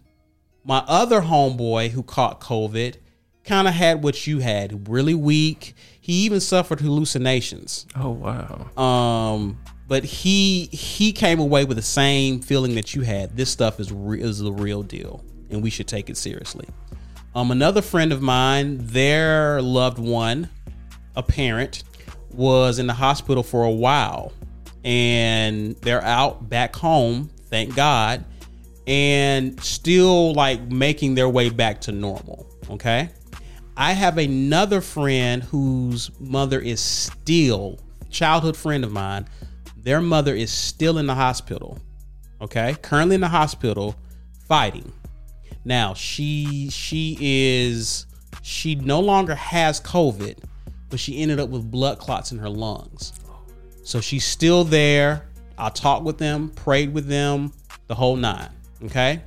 my other homeboy who caught COVID kind of had what you had, really weak. He even suffered hallucinations. Oh wow. Um, but he he came away with the same feeling that you had. This stuff is re- is the real deal, and we should take it seriously. Um, another friend of mine, their loved one, a parent, was in the hospital for a while, and they're out back home, thank God, and still like making their way back to normal. Okay. I have another friend whose mother is still childhood friend of mine, Their mother is still in the hospital. Okay, currently in the hospital fighting. Now she she is she no longer has COVID, but she ended up with blood clots in her lungs. So she's still there. I talked with them, prayed with them, the whole nine. Okay.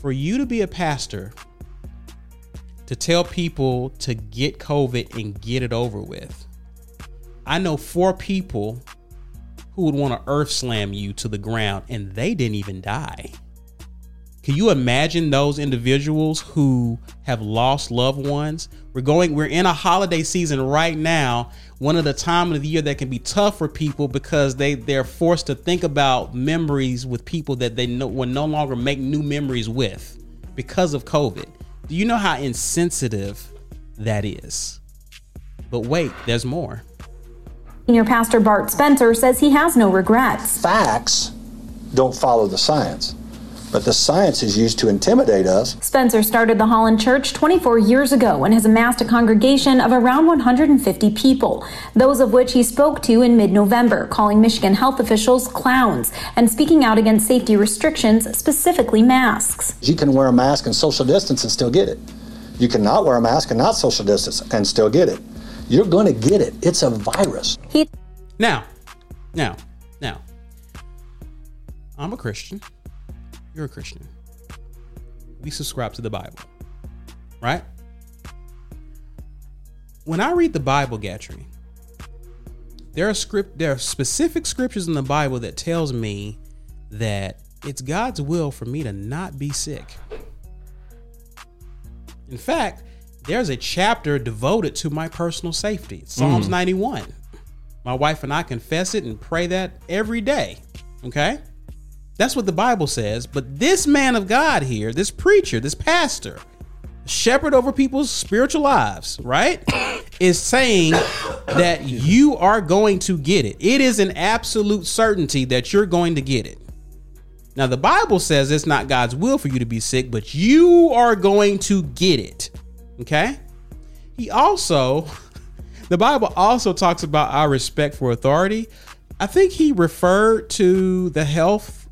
For you to be a pastor, to tell people to get COVID and get it over with, I know four people who would want to earth slam you to the ground and they didn't even die. Can you imagine those individuals who have lost loved ones? We're going we're in a holiday season right now, one of the time of the year that can be tough for people because they they're forced to think about memories with people that they no, will no longer make new memories with because of COVID. Do you know how insensitive that is? But wait, there's more. Senior Pastor Bart Spencer says he has no regrets. Facts don't follow the science, but the science is used to intimidate us. Spencer started the Holland Church 24 years ago and has amassed a congregation of around 150 people, those of which he spoke to in mid November, calling Michigan health officials clowns and speaking out against safety restrictions, specifically masks. You can wear a mask and social distance and still get it. You cannot wear a mask and not social distance and still get it. You're going to get it. It's a virus. He Now, now, now. I'm a Christian. You're a Christian. We subscribe to the Bible, right? When I read the Bible, Gatrey, there are script there are specific scriptures in the Bible that tells me that it's God's will for me to not be sick. In fact, there's a chapter devoted to my personal safety. Psalms mm. 91. My wife and I confess it and pray that every day. Okay? That's what the Bible says. But this man of God here, this preacher, this pastor, shepherd over people's spiritual lives, right? is saying that you are going to get it. It is an absolute certainty that you're going to get it. Now, the Bible says it's not God's will for you to be sick, but you are going to get it. Okay? He also, the Bible also talks about our respect for authority. I think he referred to the health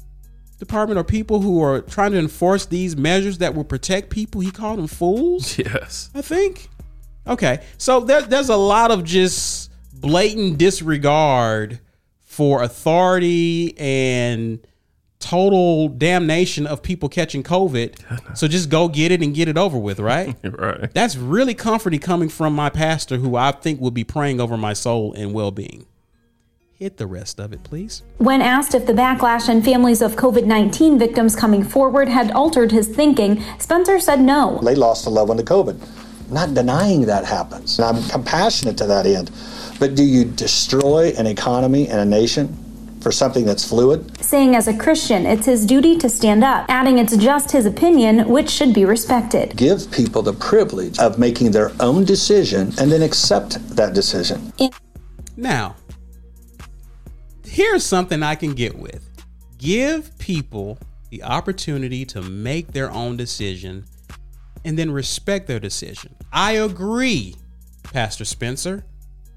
department or people who are trying to enforce these measures that will protect people. He called them fools. Yes. I think. Okay, so there, there's a lot of just blatant disregard for authority and total damnation of people catching COVID. So just go get it and get it over with, right? right. That's really comforting coming from my pastor, who I think will be praying over my soul and well being. Hit the rest of it, please. When asked if the backlash and families of COVID 19 victims coming forward had altered his thinking, Spencer said no. They lost a loved one to COVID. I'm not denying that happens. And I'm compassionate to that end. But do you destroy an economy and a nation for something that's fluid? Saying as a Christian, it's his duty to stand up, adding it's just his opinion, which should be respected. Give people the privilege of making their own decision and then accept that decision. Now, here's something I can get with give people the opportunity to make their own decision and then respect their decision. I agree, Pastor Spencer.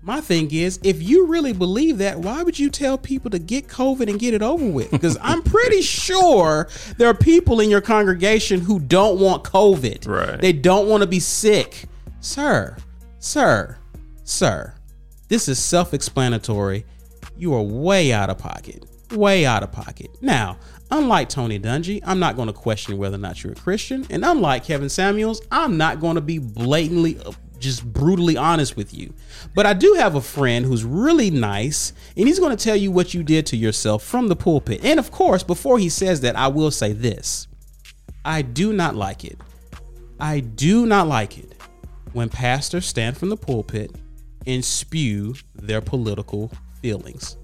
My thing is, if you really believe that, why would you tell people to get COVID and get it over with? Because I'm pretty sure there are people in your congregation who don't want COVID. Right. They don't want to be sick. Sir, sir, sir, this is self explanatory. You are way out of pocket. Way out of pocket. Now, unlike Tony Dungy, I'm not going to question whether or not you're a Christian. And unlike Kevin Samuels, I'm not going to be blatantly, just brutally honest with you. But I do have a friend who's really nice, and he's going to tell you what you did to yourself from the pulpit. And of course, before he says that, I will say this I do not like it. I do not like it when pastors stand from the pulpit and spew their political feelings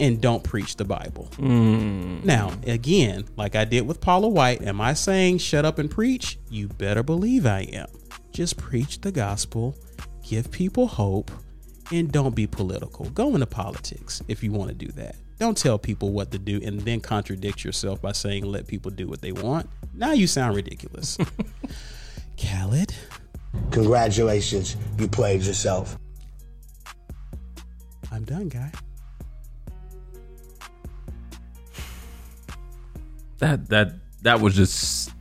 and don't preach the Bible. Hmm. Now, again, like I did with Paula White, am I saying shut up and preach? You better believe I am. Just preach the gospel, give people hope, and don't be political. Go into politics if you want to do that. Don't tell people what to do and then contradict yourself by saying let people do what they want. Now you sound ridiculous. Khaled. Congratulations, you played yourself. I'm done, guy. That that that was just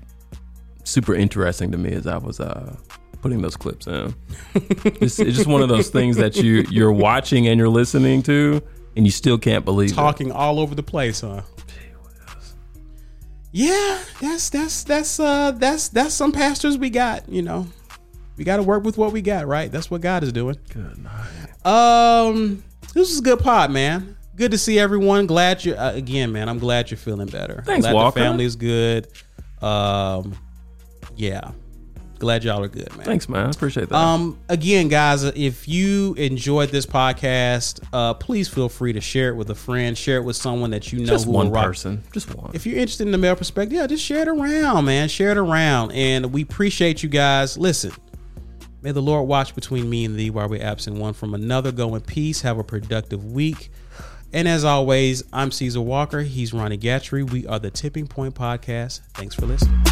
super interesting to me as I was uh putting those clips in. it's, it's just one of those things that you you're watching and you're listening to, and you still can't believe it. Talking all over the place, huh? Yeah, that's that's that's uh that's that's some pastors we got. You know, we got to work with what we got, right? That's what God is doing. Good night. Um, this is a good pod, man. Good to see everyone. Glad you uh, again, man. I'm glad you're feeling better. Thanks, glad Walker. The family is good. Um, yeah, glad y'all are good, man. Thanks, man. I appreciate that. Um, again, guys, if you enjoyed this podcast, uh, please feel free to share it with a friend, share it with someone that you know just who one will rock- person, just one. If you're interested in the male perspective, yeah, just share it around, man. Share it around, and we appreciate you guys. Listen, may the Lord watch between me and thee while we're absent one from another. Go in peace. Have a productive week. And as always, I'm Caesar Walker. He's Ronnie Gatrey. We are the Tipping Point Podcast. Thanks for listening.